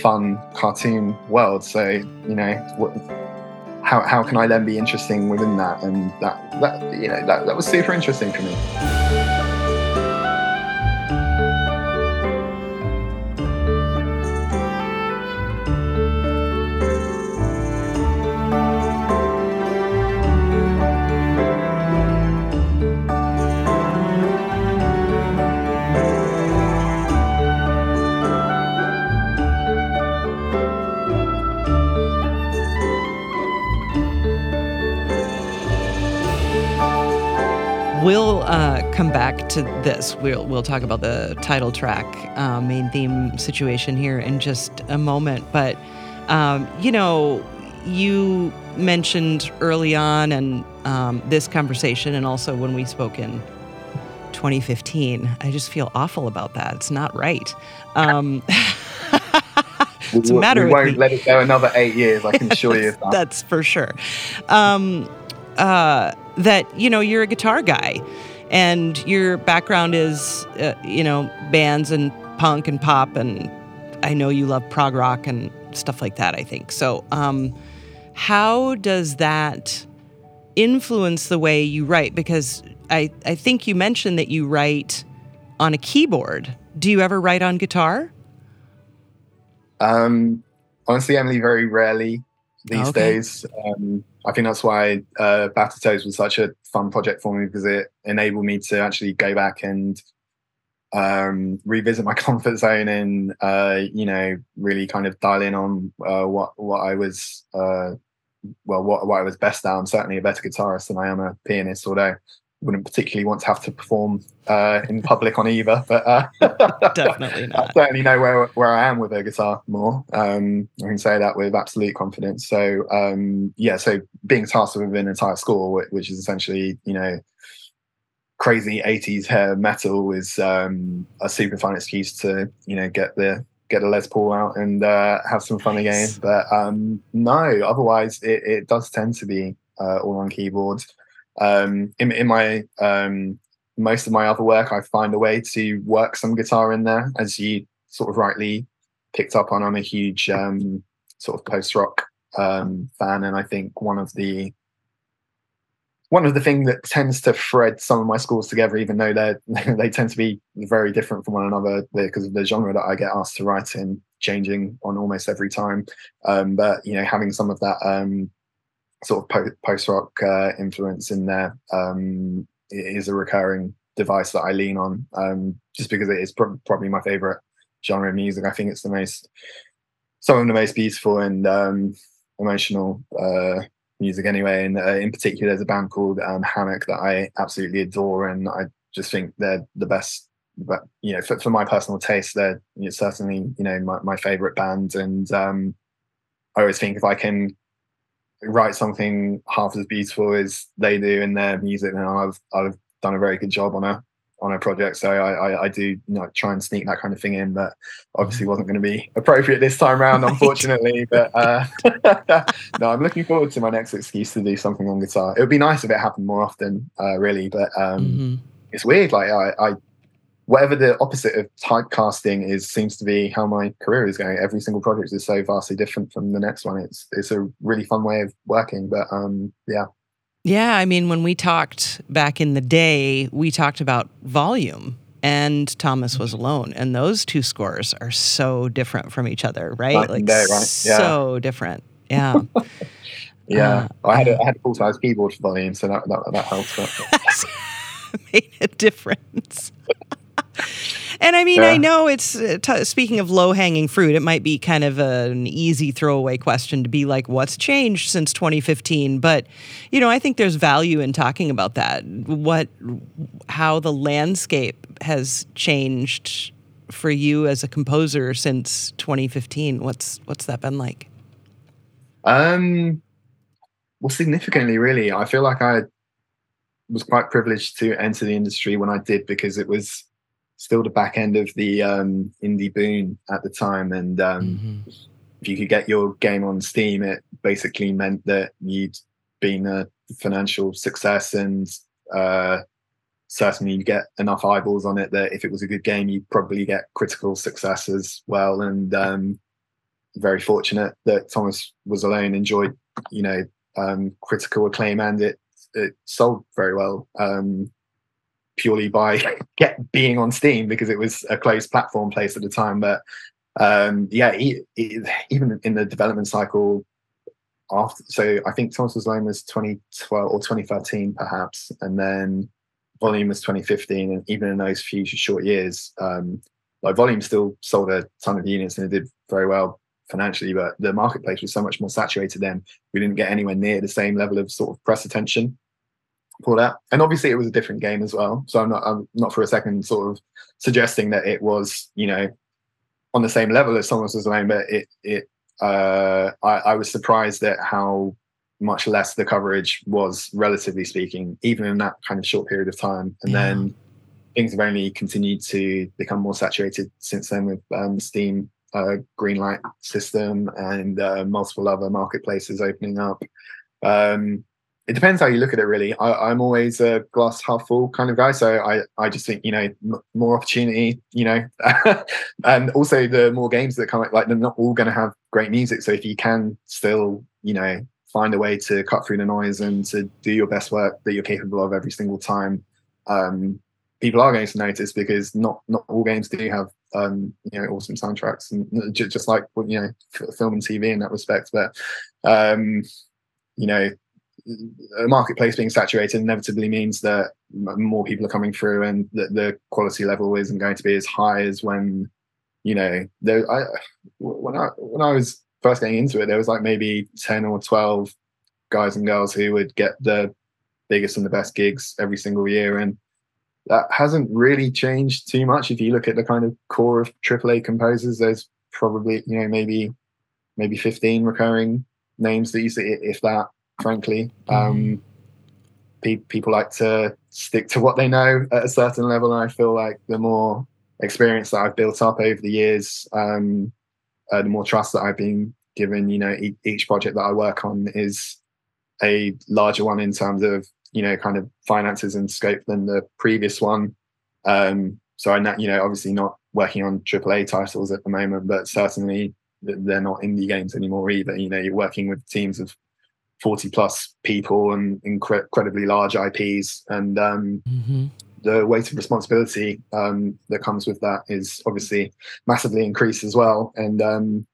fun cartoon world. So you know, what, how how can I then be interesting within that? And that that you know that that was super interesting for me. To this. We'll we'll talk about the title track, uh, main theme situation here in just a moment. But um, you know, you mentioned early on, and um, this conversation, and also when we spoke in 2015. I just feel awful about that. It's not right. Um, it's a matter we won't let it go another eight years. I can assure you. That. That's for sure. Um, uh, that you know you're a guitar guy, and your background is uh, you know bands and punk and pop, and I know you love prog rock and stuff like that. I think so. Um, how does that influence the way you write? Because I I think you mentioned that you write on a keyboard. Do you ever write on guitar? Um, honestly, Emily, very rarely these okay. days. Um, I think that's why uh, Battletoads was such a fun project for me because it enabled me to actually go back and um, revisit my comfort zone and uh, you know really kind of dial in on uh, what what I was uh, well what what I was best at. I'm certainly a better guitarist than I am a pianist, although wouldn't particularly want to have to perform uh, in public on either, but uh, definitely not. I certainly know where where I am with a guitar more. Um, I can say that with absolute confidence. So um, yeah, so being tasked with an entire score, which is essentially you know crazy 80s hair metal, is um, a super fun excuse to you know get the get a Les Paul out and uh, have some fun nice. again. But um, no, otherwise it, it does tend to be uh, all on keyboards um, in, in my um, most of my other work, I find a way to work some guitar in there, as you sort of rightly picked up on. I'm a huge um, sort of post rock um, fan, and I think one of the one of the things that tends to thread some of my scores together, even though they they tend to be very different from one another because of the genre that I get asked to write in, changing on almost every time. Um, but you know, having some of that um, sort of post rock uh, influence in there um, is a recurring device that I lean on, um, just because it is probably my favorite genre of music. I think it's the most, some of the most beautiful and um, emotional uh, music anyway. And uh, in particular, there's a band called um, Hammock that I absolutely adore, and I just think they're the best. But you know, for, for my personal taste, they're you know, certainly you know my, my favorite band, and um, I always think if I can write something half as beautiful as they do in their music, then I've I've done a very good job on a on a project. So I, I, I do you know, try and sneak that kind of thing in, but obviously wasn't going to be appropriate this time around, unfortunately. but uh, no, I'm looking forward to my next excuse to do something on guitar. It would be nice if it happened more often, uh, really. But um, mm-hmm. it's weird. Like I, I whatever the opposite of typecasting is seems to be how my career is going. Every single project is so vastly different from the next one. It's it's a really fun way of working. But um, yeah. Yeah, I mean, when we talked back in the day, we talked about volume and Thomas was alone, and those two scores are so different from each other, right? like right? Yeah. so different. Yeah. yeah, uh, I had a, I had a full size keyboard for volume, so that that, that helps. But. made a difference. And I mean, yeah. I know it's uh, t- speaking of low hanging fruit, it might be kind of a, an easy throwaway question to be like, what's changed since 2015? But, you know, I think there's value in talking about that. What, how the landscape has changed for you as a composer since 2015. What's, what's that been like? Um, well, significantly, really. I feel like I was quite privileged to enter the industry when I did because it was still the back end of the um, indie boom at the time, and um, mm-hmm. if you could get your game on Steam, it basically meant that you'd been a financial success, and uh, certainly you get enough eyeballs on it that if it was a good game, you'd probably get critical success as well. And um, very fortunate that Thomas was alone enjoyed, you know, um, critical acclaim, and it it sold very well. Um, purely by get being on Steam because it was a closed platform place at the time. But um, yeah, he, he, even in the development cycle after, so I think Thomas was Alone was 2012 or 2013 perhaps, and then Volume was 2015, and even in those few short years, um, like Volume still sold a ton of units and it did very well financially, but the marketplace was so much more saturated then. We didn't get anywhere near the same level of sort of press attention for that. And obviously, it was a different game as well. So I'm not I'm not for a second sort of suggesting that it was you know on the same level as Thomas was Alone, but it it uh, I, I was surprised at how much less the coverage was, relatively speaking, even in that kind of short period of time. And yeah. then things have only continued to become more saturated since then with um, Steam uh, Greenlight system and uh, multiple other marketplaces opening up. Um, it depends how you look at it, really. I, am always a glass half full kind of guy, so I, I just think you know m- more opportunity, you know, and also the more games that come out, like they're not all going to have great music. So if you can still, you know, find a way to cut through the noise and to do your best work that you're capable of every single time, um, people are going to notice because not not all games do have um, you know awesome soundtracks and just like you know film and TV in that respect. But um, you know, a marketplace being saturated inevitably means that more people are coming through and that the quality level isn't going to be as high as when you know there. I when I when I was first getting into it, there was like maybe ten or twelve guys and girls who would get the biggest and the best gigs every single year and that hasn't really changed too much. If you look at the kind of core of AAA composers, there's probably you know maybe maybe 15 recurring names that you see, if that. Frankly, mm. um, pe- people like to stick to what they know at a certain level, and I feel like the more experience that I've built up over the years, um, uh, the more trust that I've been given. You know, e- each project that I work on is a larger one in terms of you know kind of finances and scope than the previous one. Um, so I'm not, you know, obviously not working on AAA titles at the moment, but certainly they're not indie games anymore either. You know, you're working with teams of 40 plus people and incre- incredibly large IPs, and um, mm-hmm. the weight of responsibility um, that comes with that is obviously massively increased as well. And um,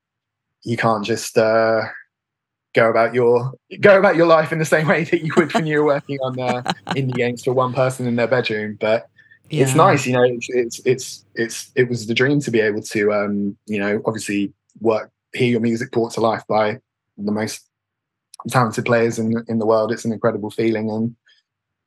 you can't just uh, go about your go about your life in the same way that you would when you were working on uh, indie games for one person in their bedroom. But yeah. it's nice, you know. It's, it's it's it's it was the dream to be able to um, you know obviously work hear your music brought to life by the most talented players in in the world. It's an incredible feeling and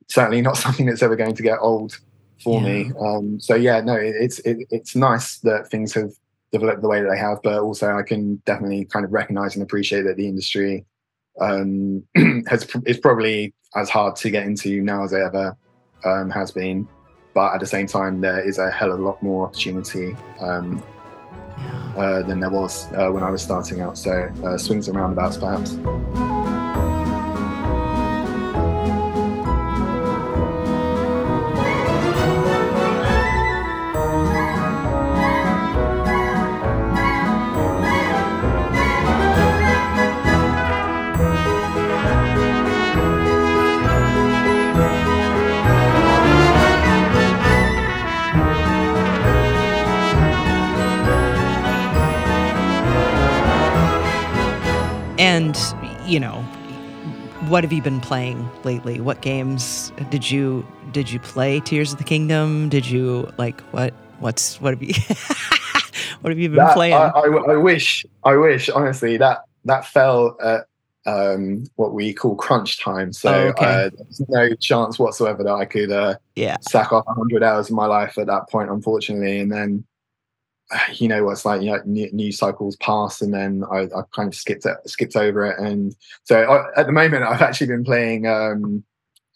certainly not something that's ever going to get old for yeah. me. Um, so yeah, no, it, it's it, it's nice that things have developed the way that they have, but also I can definitely kind of recognize and appreciate that the industry um, has is probably as hard to get into now as it ever um, has been. But at the same time, there is a hell of a lot more opportunity um, uh, than there was uh, when I was starting out. So uh, swings and roundabouts, perhaps. And, you know, what have you been playing lately? What games did you did you play Tears of the Kingdom? Did you like what what's what have you what have you been that, playing? I, I, I, wish I wish honestly that that fell at um, what we call crunch time. So oh, okay. uh, there's no chance whatsoever that I could uh, yeah. sack off 100 hours of my life at that point, unfortunately. And then you know what's like you know news cycles pass and then I, I kind of skipped it, skipped over it. And so I, at the moment I've actually been playing um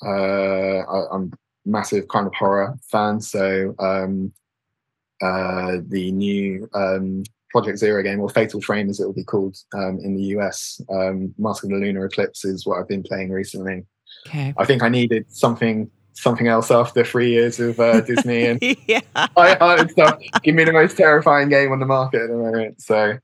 uh I, am massive kind of horror fan. So um uh the new um Project Zero game or Fatal Frame as it will be called um in the US um Mask of the Lunar Eclipse is what I've been playing recently. Okay. I think I needed something something else after three years of uh, Disney and yeah. I, stuff. Give me the most terrifying game on the market at the moment. So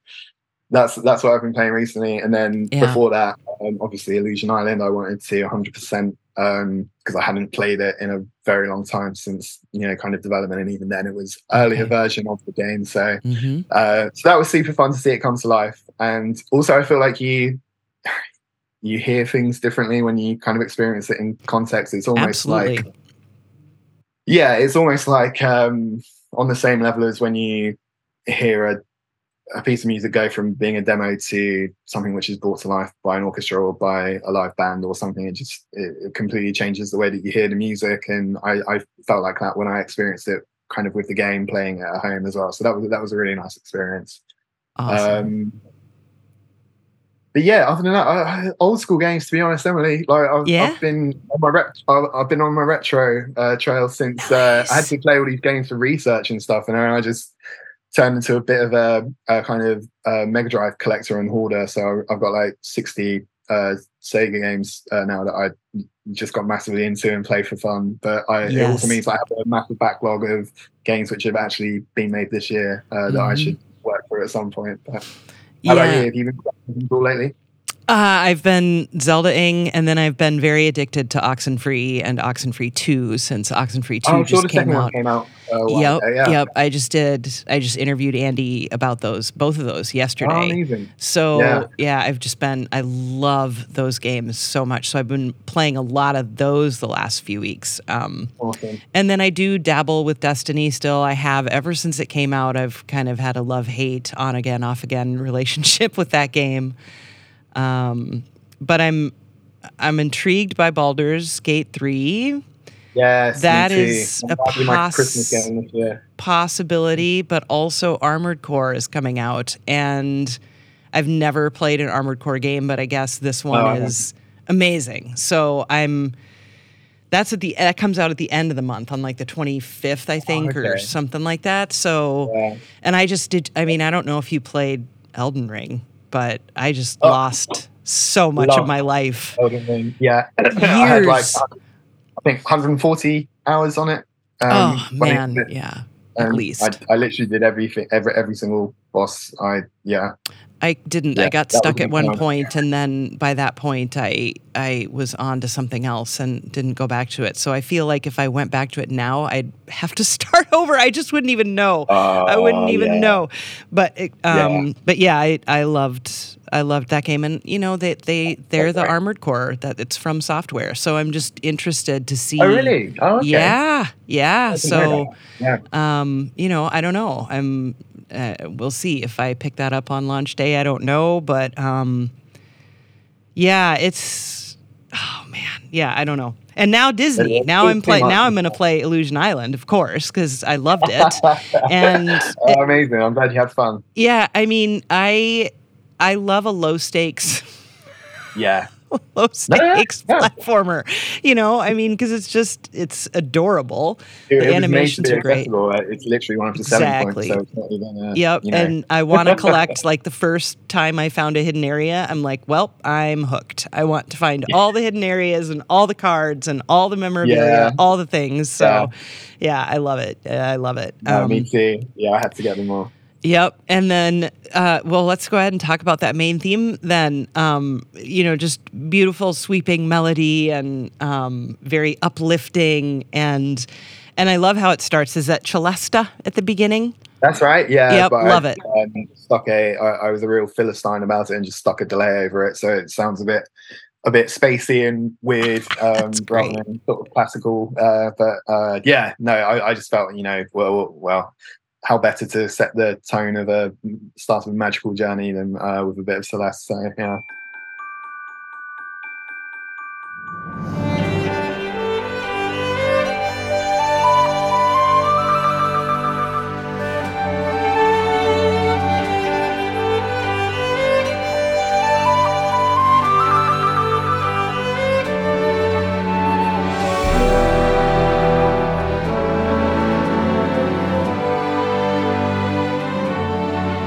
that's that's what I've been playing recently. And then yeah. before that, um, obviously Illusion Island, I wanted to 100 percent because um, I hadn't played it in a very long time since you know kind of development, and even then it was earlier okay. version of the game. So mm-hmm. uh, so that was super fun to see it come to life. And also, I feel like you you hear things differently when you kind of experience it in context. It's almost Absolutely. like yeah, it's almost like um, on the same level as when you hear a a piece of music go from being a demo to something which is brought to life by an orchestra or by a live band or something. It just it, it completely changes the way that you hear the music, and I, I felt like that when I experienced it, kind of with the game playing at home as well. So that was that was a really nice experience. Awesome. Um, but yeah, other than that, I, old school games. To be honest, Emily, like I've, Yeah? I've been on my rep, I've, been on my retro uh, trail since uh, I had to play all these games for research and stuff, and I just turned into a bit of a, a kind of uh, Mega Drive collector and hoarder. So I've got like sixty uh, Sega games uh, now that I just got massively into and play for fun. But I, it also means I have a massive backlog of games which have actually been made this year uh, that I Mhm. should work for at some point. But how about you? Have you been playing cool lately? Uh, I've been Zelda-ing, and then I've been very addicted to Oxenfree and Oxenfree 2 since Oxenfree 2 Oh, just the came out. came out. Uh, Yep, ago, yeah. yep. I just did. I just interviewed Andy about those, both of those Oh, yesterday. amazing. So Yeah. yeah. I've just been. I love those games so much. So I've been playing a lot of those the last few weeks. Um, Awesome. and then I do dabble with Destiny still. I have ever since it came out. I've kind of had a love hate on again, off again relationship with that game. Um, but I'm I'm intrigued by Baldur's Gate three Yes, That is a That'll be my poss- Christmas game this year. possibility, but also Armored Core is coming out, and I've never played an Armored Core game, but I guess this one Oh, is amazing. So I'm. That's at the that comes out at the end of the month on like the 25th, I think, or Oh, okay. something like that. So, Yeah. and I just did. I mean, I don't know if you played Elden Ring, but I just Oh. lost so much of my life. Ring. Yeah. I had like Years. I think 140 hours on it. Um, oh when it- man, yeah. at um, least. I, I literally did everything, every every single boss. I yeah. I didn't. I got stuck at one point, and then by that point, I I was on to something else and didn't go back to it. So I feel like if I went back to it now, I'd have to start over. I just wouldn't even know. I wouldn't Oh, even yeah. know. But it, Yeah. um, but yeah, I I loved I loved that game, and you know they they they're the right. Armored Core that it's from software. So I'm just interested to see. Oh really? Oh, okay. Yeah, yeah. So. Yeah. um, you know, I don't know. I'm. Uh, we'll see if I pick that up on launch day. I don't know, but um, yeah, it's. Oh man, yeah, I don't know. And now Disney. Now I'm play. Now I'm going to play Illusion Island, of course, because I loved it. and oh, amazing! I'm glad you had fun. yeah, I mean, I I love a low stakes. Yeah. low stakes yeah. platformer, you know. I mean, because it's just it's adorable. It, The it was made to animations are great. It's literally one of the selling Exactly. points. So it's not even. Yep. You know. And I want to collect like the first time I found a hidden area, I'm like, well, I'm hooked. I want to find all the hidden areas and all the cards and all the memorabilia, Yeah. all the things. So yeah, I love it. I love it. No, me Um, too. Yeah, I had to get them all. Yep. And then, uh, well, let's go ahead and talk about that main theme then. Um, you know, just beautiful, sweeping melody and um, very uplifting. And and I love how it starts. Is that Celesta at the beginning? That's right. Yeah. Yep, but love I, it. Um, stuck a. I, I was a real philistine about it and just stuck a delay over it, so it sounds a bit, a bit spacey and weird, um, great. rather than sort of classical. Uh, but uh, yeah, no, I, I just felt you know, well, well, how better to set the tone of a start of a magical journey than uh, with a bit of Celeste. So yeah.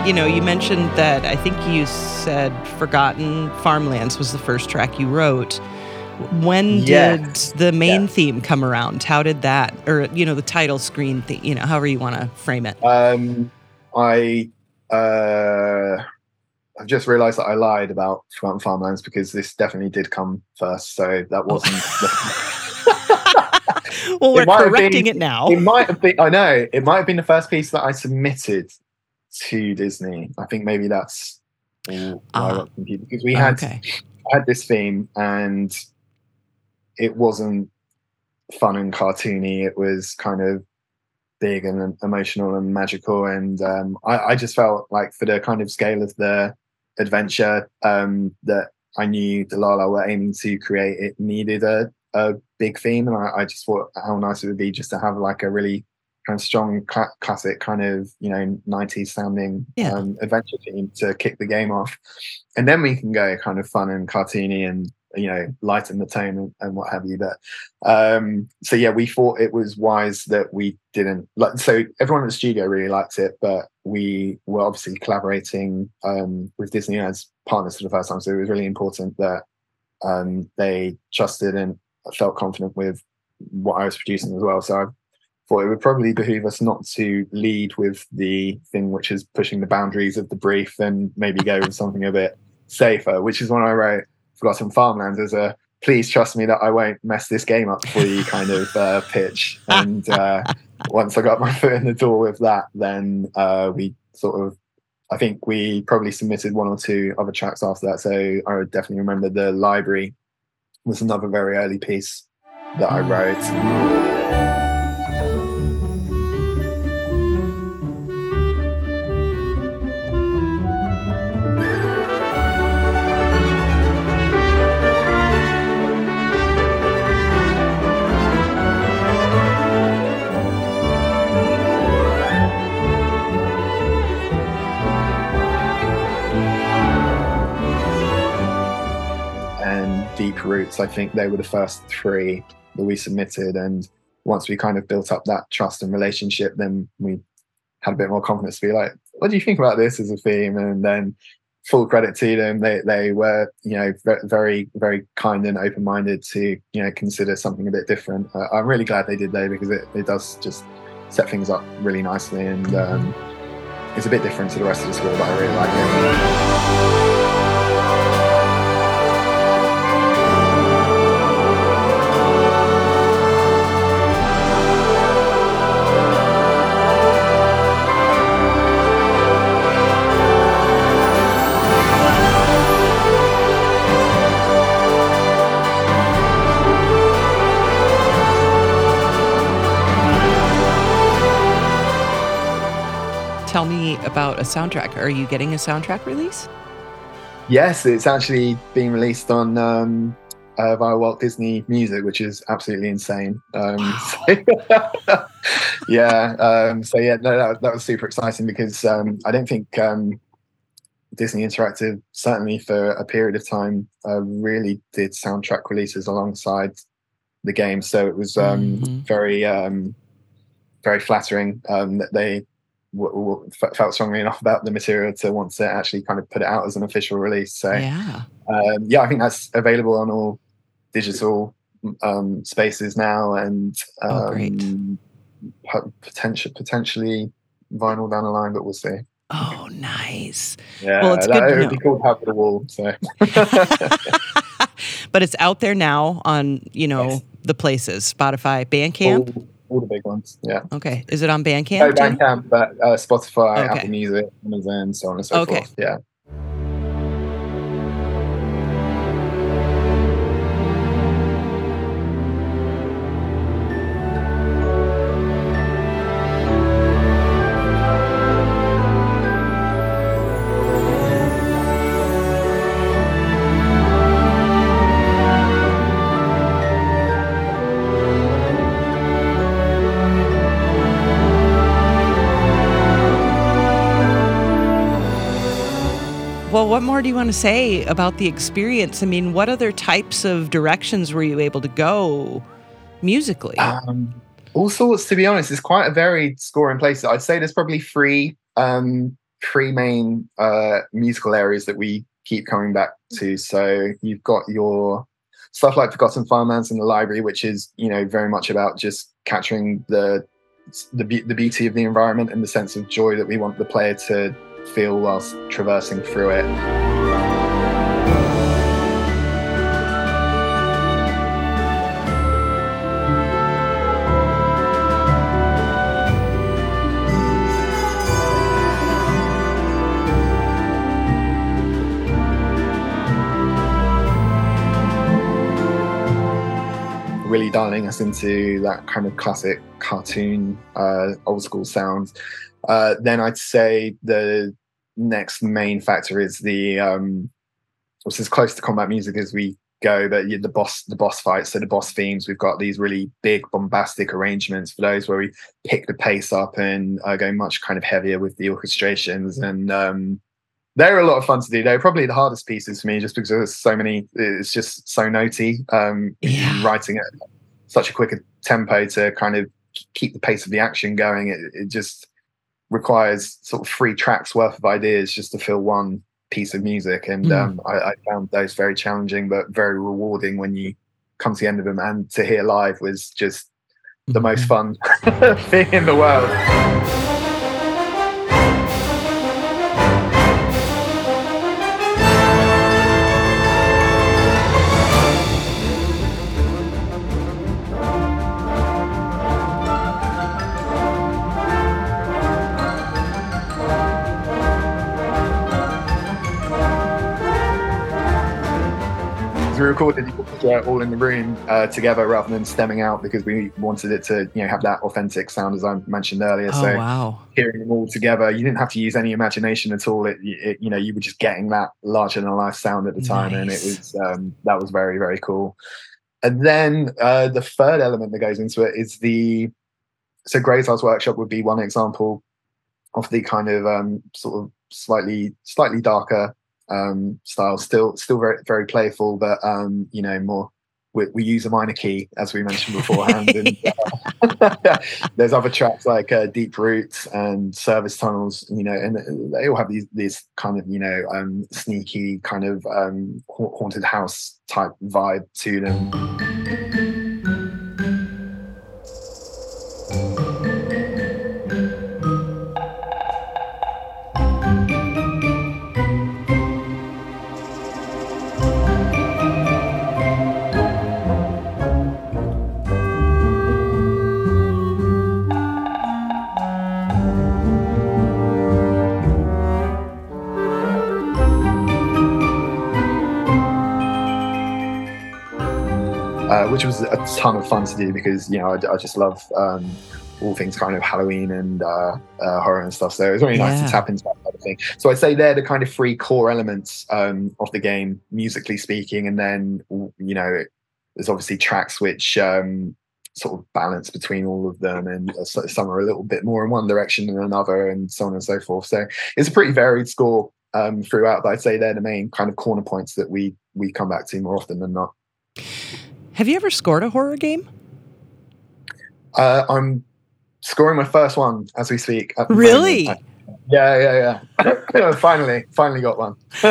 You know, you mentioned that I think you said Forgotten Farmlands was the first track you wrote. When Yes. did the main Yeah. theme come around? How did that, or, you know, the title screen you know, however you want to frame it? Um, I uh, I've just realised that I lied about Forgotten Farmlands because this definitely did come first. So that wasn't. well, we're have correcting been- it now. it might have been. I know it might have been the first piece that I submitted to Disney. I think maybe that's why I got confused because we had okay. Had this theme and it wasn't fun and cartoony. It was kind of big and emotional and magical. And um, I, I just felt like for the kind of scale of the adventure um, that I knew Dlala were aiming to create, it needed a, a big theme. And I, I just thought how nice it would be just to have like a really kind of strong cl- classic kind of you know 90s sounding Yeah. um, adventure theme to kick the game off. And then we can go kind of fun and cartoony and you know lighten the tone and, and what have you. But um so yeah we thought it was wise that we didn't like so everyone at the studio really liked it but we were obviously collaborating um with disney as partners for the first time. So it was really important that um they trusted and felt confident with what i was producing as well. So i thought it. Would probably behoove us not to lead with the thing which is pushing the boundaries of the brief and maybe go with something a bit safer which is when i wrote forgotten farmlands as a please trust me that i won't mess this game up for you kind of uh, pitch. And uh, once i got my foot in the door with that then uh, we sort of i think we probably submitted one or two other tracks after that. So i would definitely remember the library was another very early piece that i wrote Roots. I think they were the first three that we submitted. And once we kind of built up that trust and relationship, then we had a bit more confidence to be like, what do you think about this as a theme? And then full credit to them. They they were, you know, very, very kind and open minded to, you know, consider something a bit different. Uh, I'm really glad they did though, because it, it does just set things up really nicely and um, it's a bit different to the rest of the score, but I really like it. A soundtrack. Are you getting a soundtrack release? Yes, it's actually being released on um, uh, via Walt Disney Music, which is absolutely insane. Um, so- yeah, um, so yeah, no, that, that was super exciting because um, I don't think um, Disney Interactive, certainly for a period of time, uh, really did soundtrack releases alongside the game. So it was um, Mhm. very, um, very flattering um, that they w- w- felt strongly enough about the material to want to actually kind of put it out as an official release. So Yeah. um, yeah, I think that's available on all digital um, spaces now, and um, Oh, great. po- potential potentially vinyl down the line, but we'll see. Oh, nice. Yeah, Well, it's that, good to it would be cool to have the wall. So but it's out there now on, you know, Yes. the places Spotify, Bandcamp. All the big ones. Yeah. Okay. Is it on Bandcamp? No. Bandcamp, but uh, Spotify, Okay. Apple Music, Amazon, so on and so Okay. forth. Yeah. What more do you want to say about the experience? I mean, what other types of directions were you able to go musically? Um, all sorts, to be honest. It's quite a varied score in places. I'd say there's probably three um, three main uh, musical areas that we keep coming back to. So you've got your stuff like Forgotten Farmlands in the library, which is you know very much about just capturing the the, be- the beauty of the environment and the sense of joy that we want the player to feel whilst traversing through it. really dialing us into that kind of classic cartoon, uh, old school sounds. Uh, then I'd say the next main factor is the, um, which is close to combat music as we go. But the boss, the boss fights, so the boss themes, we've got these really big, bombastic arrangements for those where we pick the pace up and uh, go much kind of heavier with the orchestrations. And um, they're a lot of fun to do. They're probably the hardest pieces for me, just because there's so many. It's just so notey. Um, Yeah. Writing at such a quick tempo to kind of keep the pace of the action going. It, it just requires sort of three tracks worth of ideas just to fill one piece of music. And Mm. um, I, I found those very challenging, but very rewarding when you come to the end of them. And to hear live was just the most fun thing in the world. We recorded it all in the room uh, together rather than stemming out because we wanted it to, you know, have that authentic sound as I mentioned earlier. Oh so wow. hearing them all together, you didn't have to use any imagination at all. It, it you know, you were just getting that larger than life sound at the time, and it was um, that was very very cool. And then uh, the third element that goes into it is the so Grayzar's Workshop would be one example of the kind of um, sort of slightly slightly darker um, style, still still very very playful, but um, you know more. We, we use a minor key as we mentioned beforehand, and uh, there's other tracks like uh, Deep Roots and Service Tunnels, you know, and they all have these these kind of you know um, sneaky kind of um, haunted house type vibe to them. Uh, which was a ton of fun to do because you know I, I just love um, all things kind of Halloween and uh, uh, horror and stuff. So it was really nice to tap into that kind of thing. So I'd say they're the kind of three core elements um, of the game, musically speaking, and then you know there's obviously tracks which um, sort of balance between all of them, and uh, some are a little bit more in one direction than another, and so on and so forth. So it's a pretty varied score um, throughout, but I'd say they're the main kind of corner points that we we come back to more often than not. Have you ever scored a horror game? Uh, I'm scoring my first one as we speak. Really? moment. Yeah, yeah, yeah. finally, finally got one.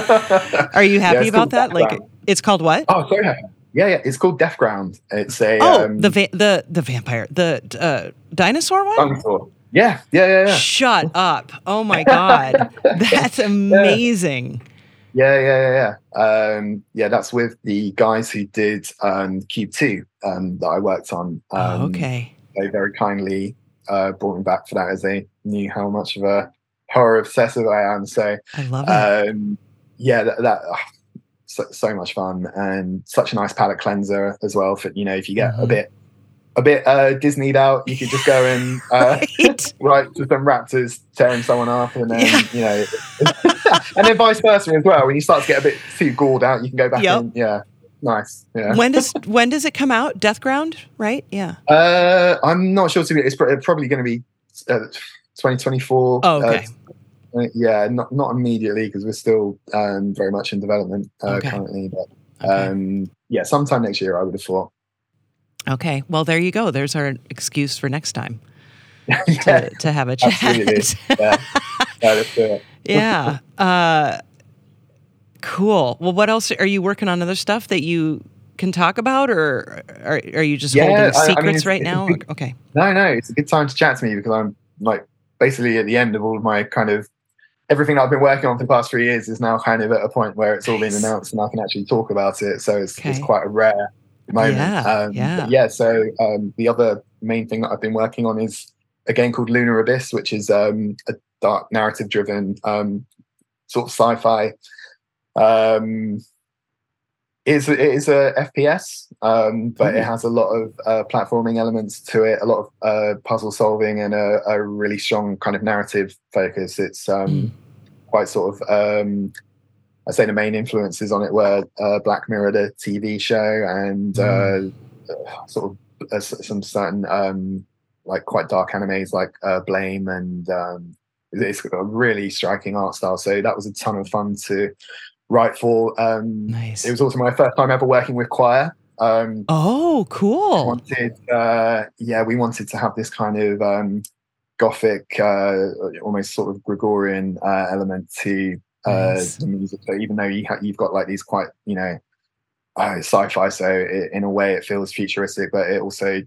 Are you happy it's about that? Like Background. it's called what? oh, so happy. Yeah, yeah. It's called Deathground. It's a Oh, um, the va- the the vampire, the uh, dinosaur one. dinosaur. Yeah, yeah, yeah, yeah, Shut up! Oh my god, that's amazing. yeah, yeah, yeah, yeah. Yeah. Um, yeah, that's with the guys who did um, Cube Two um, that I worked on. Um, oh, okay. They very kindly uh, brought me back for that as they knew how much of a horror obsessive I am. So I love it. um, yeah, that, that ah, so, so much fun and such a nice palate cleanser as well. For you know, if you get a Mhm. bit a bit uh, Disneyed out, you could just go and uh, right? right to some raptors tearing someone up, and then Yeah. you know, and then vice versa as well. When you start to get a bit too gored out, you can go back Yep. and yeah, nice. Yeah. when does when does it come out? Deathground, right? Yeah. Uh, I'm not sure to be. It's pro- probably going to be uh, 2024. Oh, okay. Uh, yeah, not not immediately because we're still um, very much in development uh, Okay. currently. But Okay. um, yeah, sometime next year, I would have thought. okay. Well, there you go. There's our excuse for next time yeah, to, to have a chat. absolutely. yeah, yeah, let's do it. Yeah. Uh, cool. Well, what else are you working on? Other stuff that you can talk about, or are, are you just Yeah, holding I- I mean, secrets it's- right it's now? okay. No, no, it's a good time to chat to me because I'm like basically at the end of all of my kind of everything I've been working on for the past three years is now kind of at a point where it's all been announced and I can actually talk about it. So it's, it's quite a rare moment. Yeah, um, yeah. yeah. So um, the other main thing that I've been working on is a game called Lunar Abyss, which is um, a dark narrative driven um, sort of sci-fi. Um, it's it is a FPS, um, but it has a lot of uh, platforming elements to it, a lot of uh, puzzle solving, and a, a really strong kind of narrative focus. It's um, Mm. quite sort of um, I say the main influences on it were uh, Black Mirror, the TV show, and mm. uh, sort of uh, some certain um, like quite dark animes like uh, Blame, and um, it's got a really striking art style. So that was a ton of fun to write for. Um, nice. It was also my first time ever working with choir. Um, oh, cool! Wanted, uh, yeah, we wanted to have this kind of um, gothic, uh, almost sort of Gregorian uh, element to uh, nice. the music. So even though you ha- you've got like these quite, you know, uh, sci-fi, so it, in a way it feels futuristic, but it also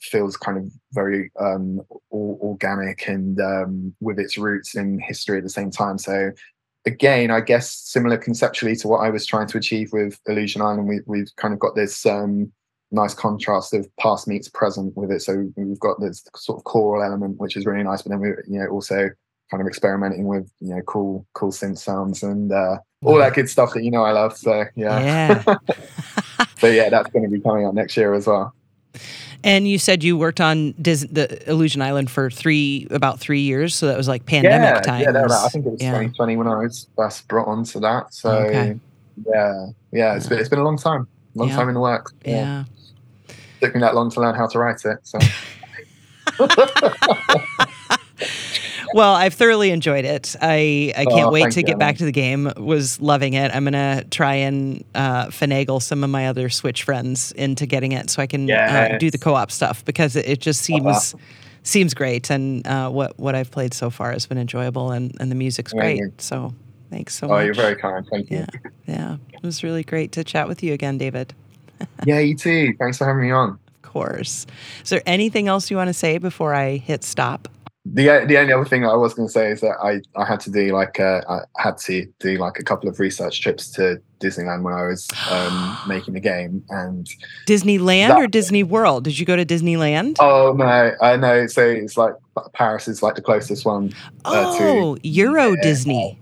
feels kind of very um, organic and um, with its roots in history at the same time. So again, I guess similar conceptually to what I was trying to achieve with Illusion Island, we, we've kind of got this um, nice contrast of past meets present with it. So we've got this sort of choral element, which is really nice, but then we, you know, also kind of experimenting with you know cool cool synth sounds and uh, all that good stuff that you know I love. So yeah, yeah. so yeah, that's going to be coming out next year as well. And you said you worked on Dis- the Illusion Island for three about three years, so that was like pandemic yeah, times. Yeah, I think it was yeah. 2020 when I was first brought onto that. So oh, okay. yeah, yeah, it's been it's been a long time, long yeah. time in the works. Yeah. yeah. Took me that long to learn how to write it. So. well, I've thoroughly enjoyed it. I, I can't oh, wait to you, get back to the game. Was loving it. I'm gonna try and uh, finagle some of my other Switch friends into getting it so I can yes. uh, do the co-op stuff because it, it just seems seems great. And uh, what what I've played so far has been enjoyable, and, and the music's great. So thanks so oh, much. Oh, you're very kind. Thank you. Yeah, yeah. It was really great to chat with you again, David. yeah, you too. Thanks for having me on. Of course. Is there anything else you want to say before I hit stop? The the only other thing I was going to say is that I I had to do like uh, I had to do like a couple of research trips to Disneyland when I was um, making the game and Disneyland that, or Disney World. Did you go to Disneyland? Oh no, I know. So it's like Paris is like the closest one. Uh, oh, to, Euro yeah. Disney.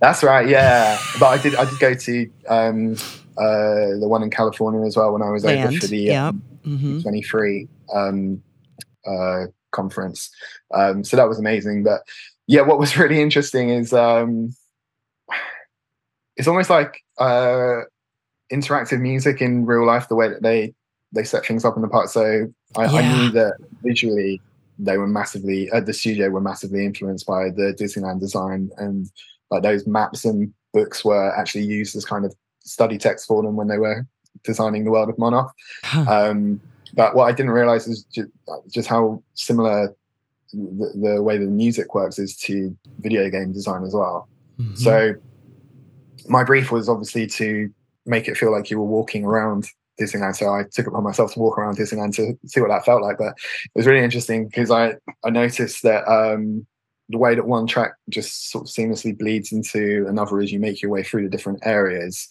That's right. Yeah, but I did I did go to um, uh, the one in California as well when I was Land. over for the yep. um, mm-hmm. 23. Um, uh, conference. Um, so that was amazing. But yeah, what was really interesting is um, it's almost like uh, interactive music in real life, the way that they they set things up in the park. So I, yeah. I knew that visually they were massively at the studio were massively influenced by the Disneyland design and like those maps and books were actually used as kind of study text for them when they were designing the world of Monoth. Huh. Um, but what I didn't realize is just, just how similar the, the, way the music works is to video game design as well. Mm-hmm. So my brief was obviously to make it feel like you were walking around Disneyland. So I took it upon myself to walk around Disneyland to see what that felt like. But it was really interesting because I, I noticed that um, the way that one track just sort of seamlessly bleeds into another as you make your way through the different areas.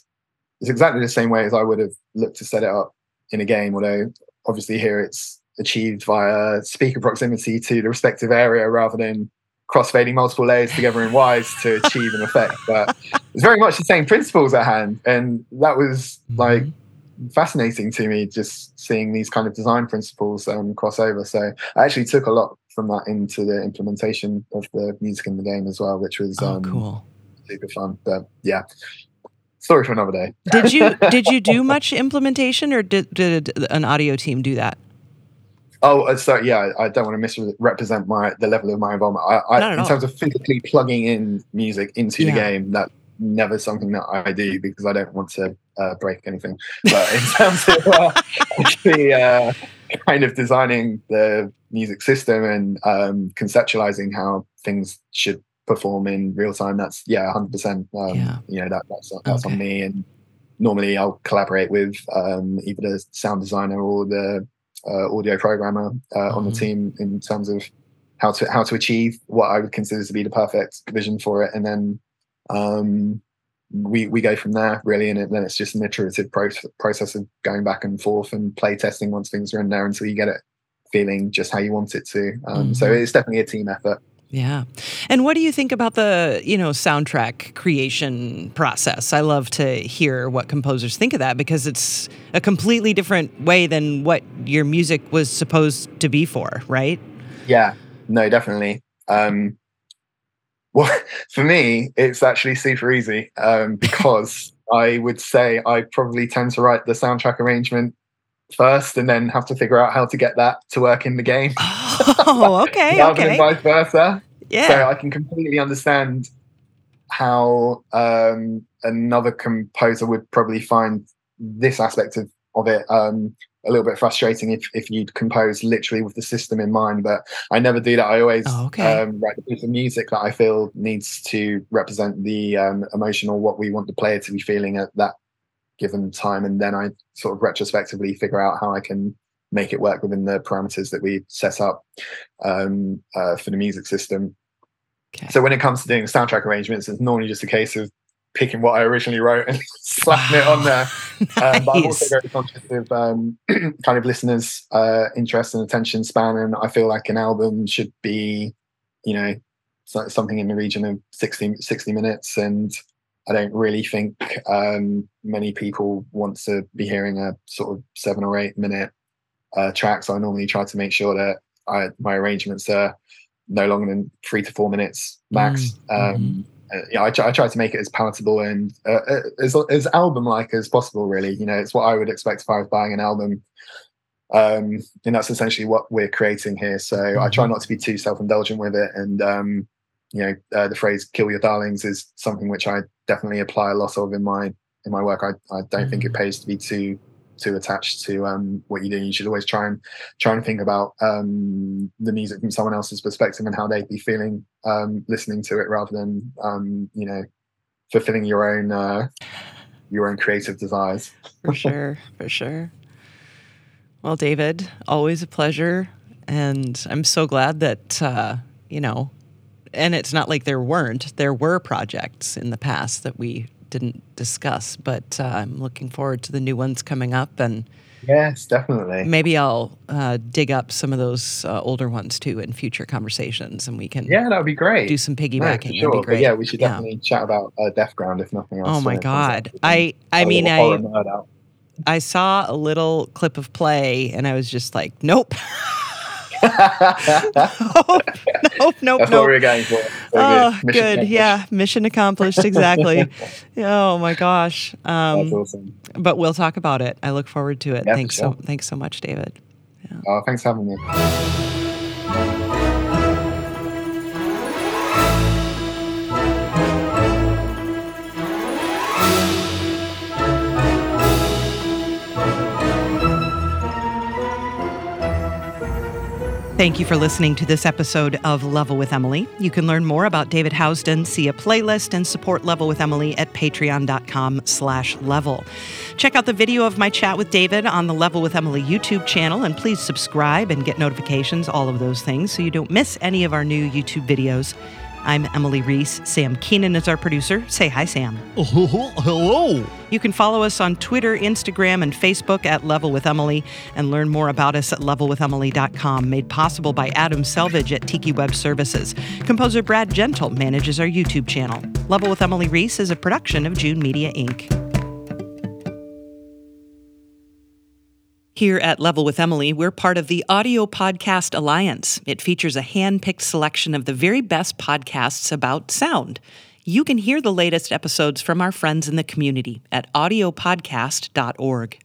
It's exactly the same way as I would have looked to set it up in a game, although obviously here it's achieved via speaker proximity to the respective area rather than crossfading multiple layers together in Wwise to achieve an effect. But it's very much the same principles at hand. And that was like mm-hmm. fascinating to me just seeing these kind of design principles um, cross over. So I actually took a lot from that into the implementation of the music in the game as well, which was oh, um, cool. super fun. But yeah, story for another day. did you did you do much implementation, or did, did an audio team do that? Oh, uh, so yeah, I don't want to misrepresent my the level of my involvement. I, I in all. terms of physically plugging in music into yeah. the game, that's never something that I do because I don't want to uh, break anything. But in terms of uh, actually uh, kind of designing the music system and um, conceptualizing how things should perform in real time, that's yeah, hundred um, percent. Yeah. You know that that's that's okay. on me. And normally I'll collaborate with um, either the sound designer or the uh, audio programmer uh, mm-hmm. on the mm-hmm. team in terms of how to how to achieve what I would consider to be the perfect vision for it, and then um, we we go from there really, and then it's just an iterative pro- process of going back and forth and play testing once things are in there until you get it feeling just how you want it to. Um, mm-hmm. So it's definitely a team effort. Yeah. And what do you think about the, you know, soundtrack creation process? I love to hear what composers think of that because it's a completely different way than what your music was supposed to be for, right? Yeah. No, definitely. Um Well, for me, it's actually super easy um, because I would say I probably tend to write the soundtrack arrangement first and then have to figure out how to get that to work in the game. Oh, okay. rather okay. than vice versa. yeah. So I can completely understand how um, another composer would probably find this aspect of, of it um, a little bit frustrating if, if you'd compose literally with the system in mind. But I never do that. I always Oh, okay. um, write the piece of music that I feel needs to represent the um, emotion or what we want the player to be feeling at that given time. And then I sort of retrospectively figure out how I can make it work within the parameters that we set up um, uh, for the music system. Okay. So when it comes to doing soundtrack arrangements, it's normally just a case of picking what I originally wrote and slapping it on there. Um, but I'm also very conscious of um, kind of listeners' uh, interest and attention span, and I feel like an album should be, you know, something in the region of 60, 60 minutes, and I don't really think um, many people want to be hearing a sort of seven or eight minute uh, track. So I normally try to make sure that I, my arrangements are no longer than three to four minutes max. Mm, um, uh, yeah, I try, I try to make it as palatable and uh, uh, as as album like as possible. Really, you know, it's what I would expect if I was buying an album. Um, and that's essentially what we're creating here. So I try not to be too self indulgent with it. And um, you know, uh, the phrase "kill your darlings" is something which I definitely apply a lot of in my in my work. I I don't think it pays to be too too attached to um, what you do. You should always try and try and think about um, the music from someone else's perspective and how they'd be feeling um, listening to it, rather than um, you know fulfilling your own uh, your own creative desires. for sure, for sure. Well, David, always a pleasure, and I'm so glad that uh, you know. And it's not like there weren't; there were projects in the past that we didn't discuss, but uh, I'm looking forward to the new ones coming up, and Yes, definitely. maybe I'll uh, dig up some of those uh, older ones too in future conversations, and we can Yeah, that would be great. do some piggybacking. sure. be But great. yeah, we should Yeah. definitely chat about uh, Deathground if nothing else. Oh my it comes out. god! I I mean I horror nerd out. I saw a little clip of play and I was just like, nope, That's nope, nope, nope, what nope. we were going for. Oh, Mission good. Yeah, mission accomplished. Exactly. oh my gosh. That's Um, awesome. but we'll talk about it. I look forward to it. Yeah, thanks so thanks so much, David. Oh, thanks for having me. Thank you for listening to this episode of Level with Emily. You can learn more about David Housden, see a playlist, and support Level with Emily at patreon.com slash level. Check out the video of my chat with David on the Level with Emily YouTube channel, and please subscribe and get notifications, all of those things, so you don't miss any of our new YouTube videos. I'm Emily Reese. Sam Keenan is our producer. Say hi, Sam. Hello. You can follow us on Twitter, Instagram, and Facebook at Level with Emily and learn more about us at levelwithemily.com, made possible by Adam Selvage at Tiki Web Services. Composer Brad Gentle manages our YouTube channel. Level with Emily Reese is a production of June Media, Inc. Here at Level with Emily, we're part of the Audio Podcast Alliance. It features a hand picked selection of the very best podcasts about sound. You can hear the latest episodes from our friends in the community at audiopodcast.org.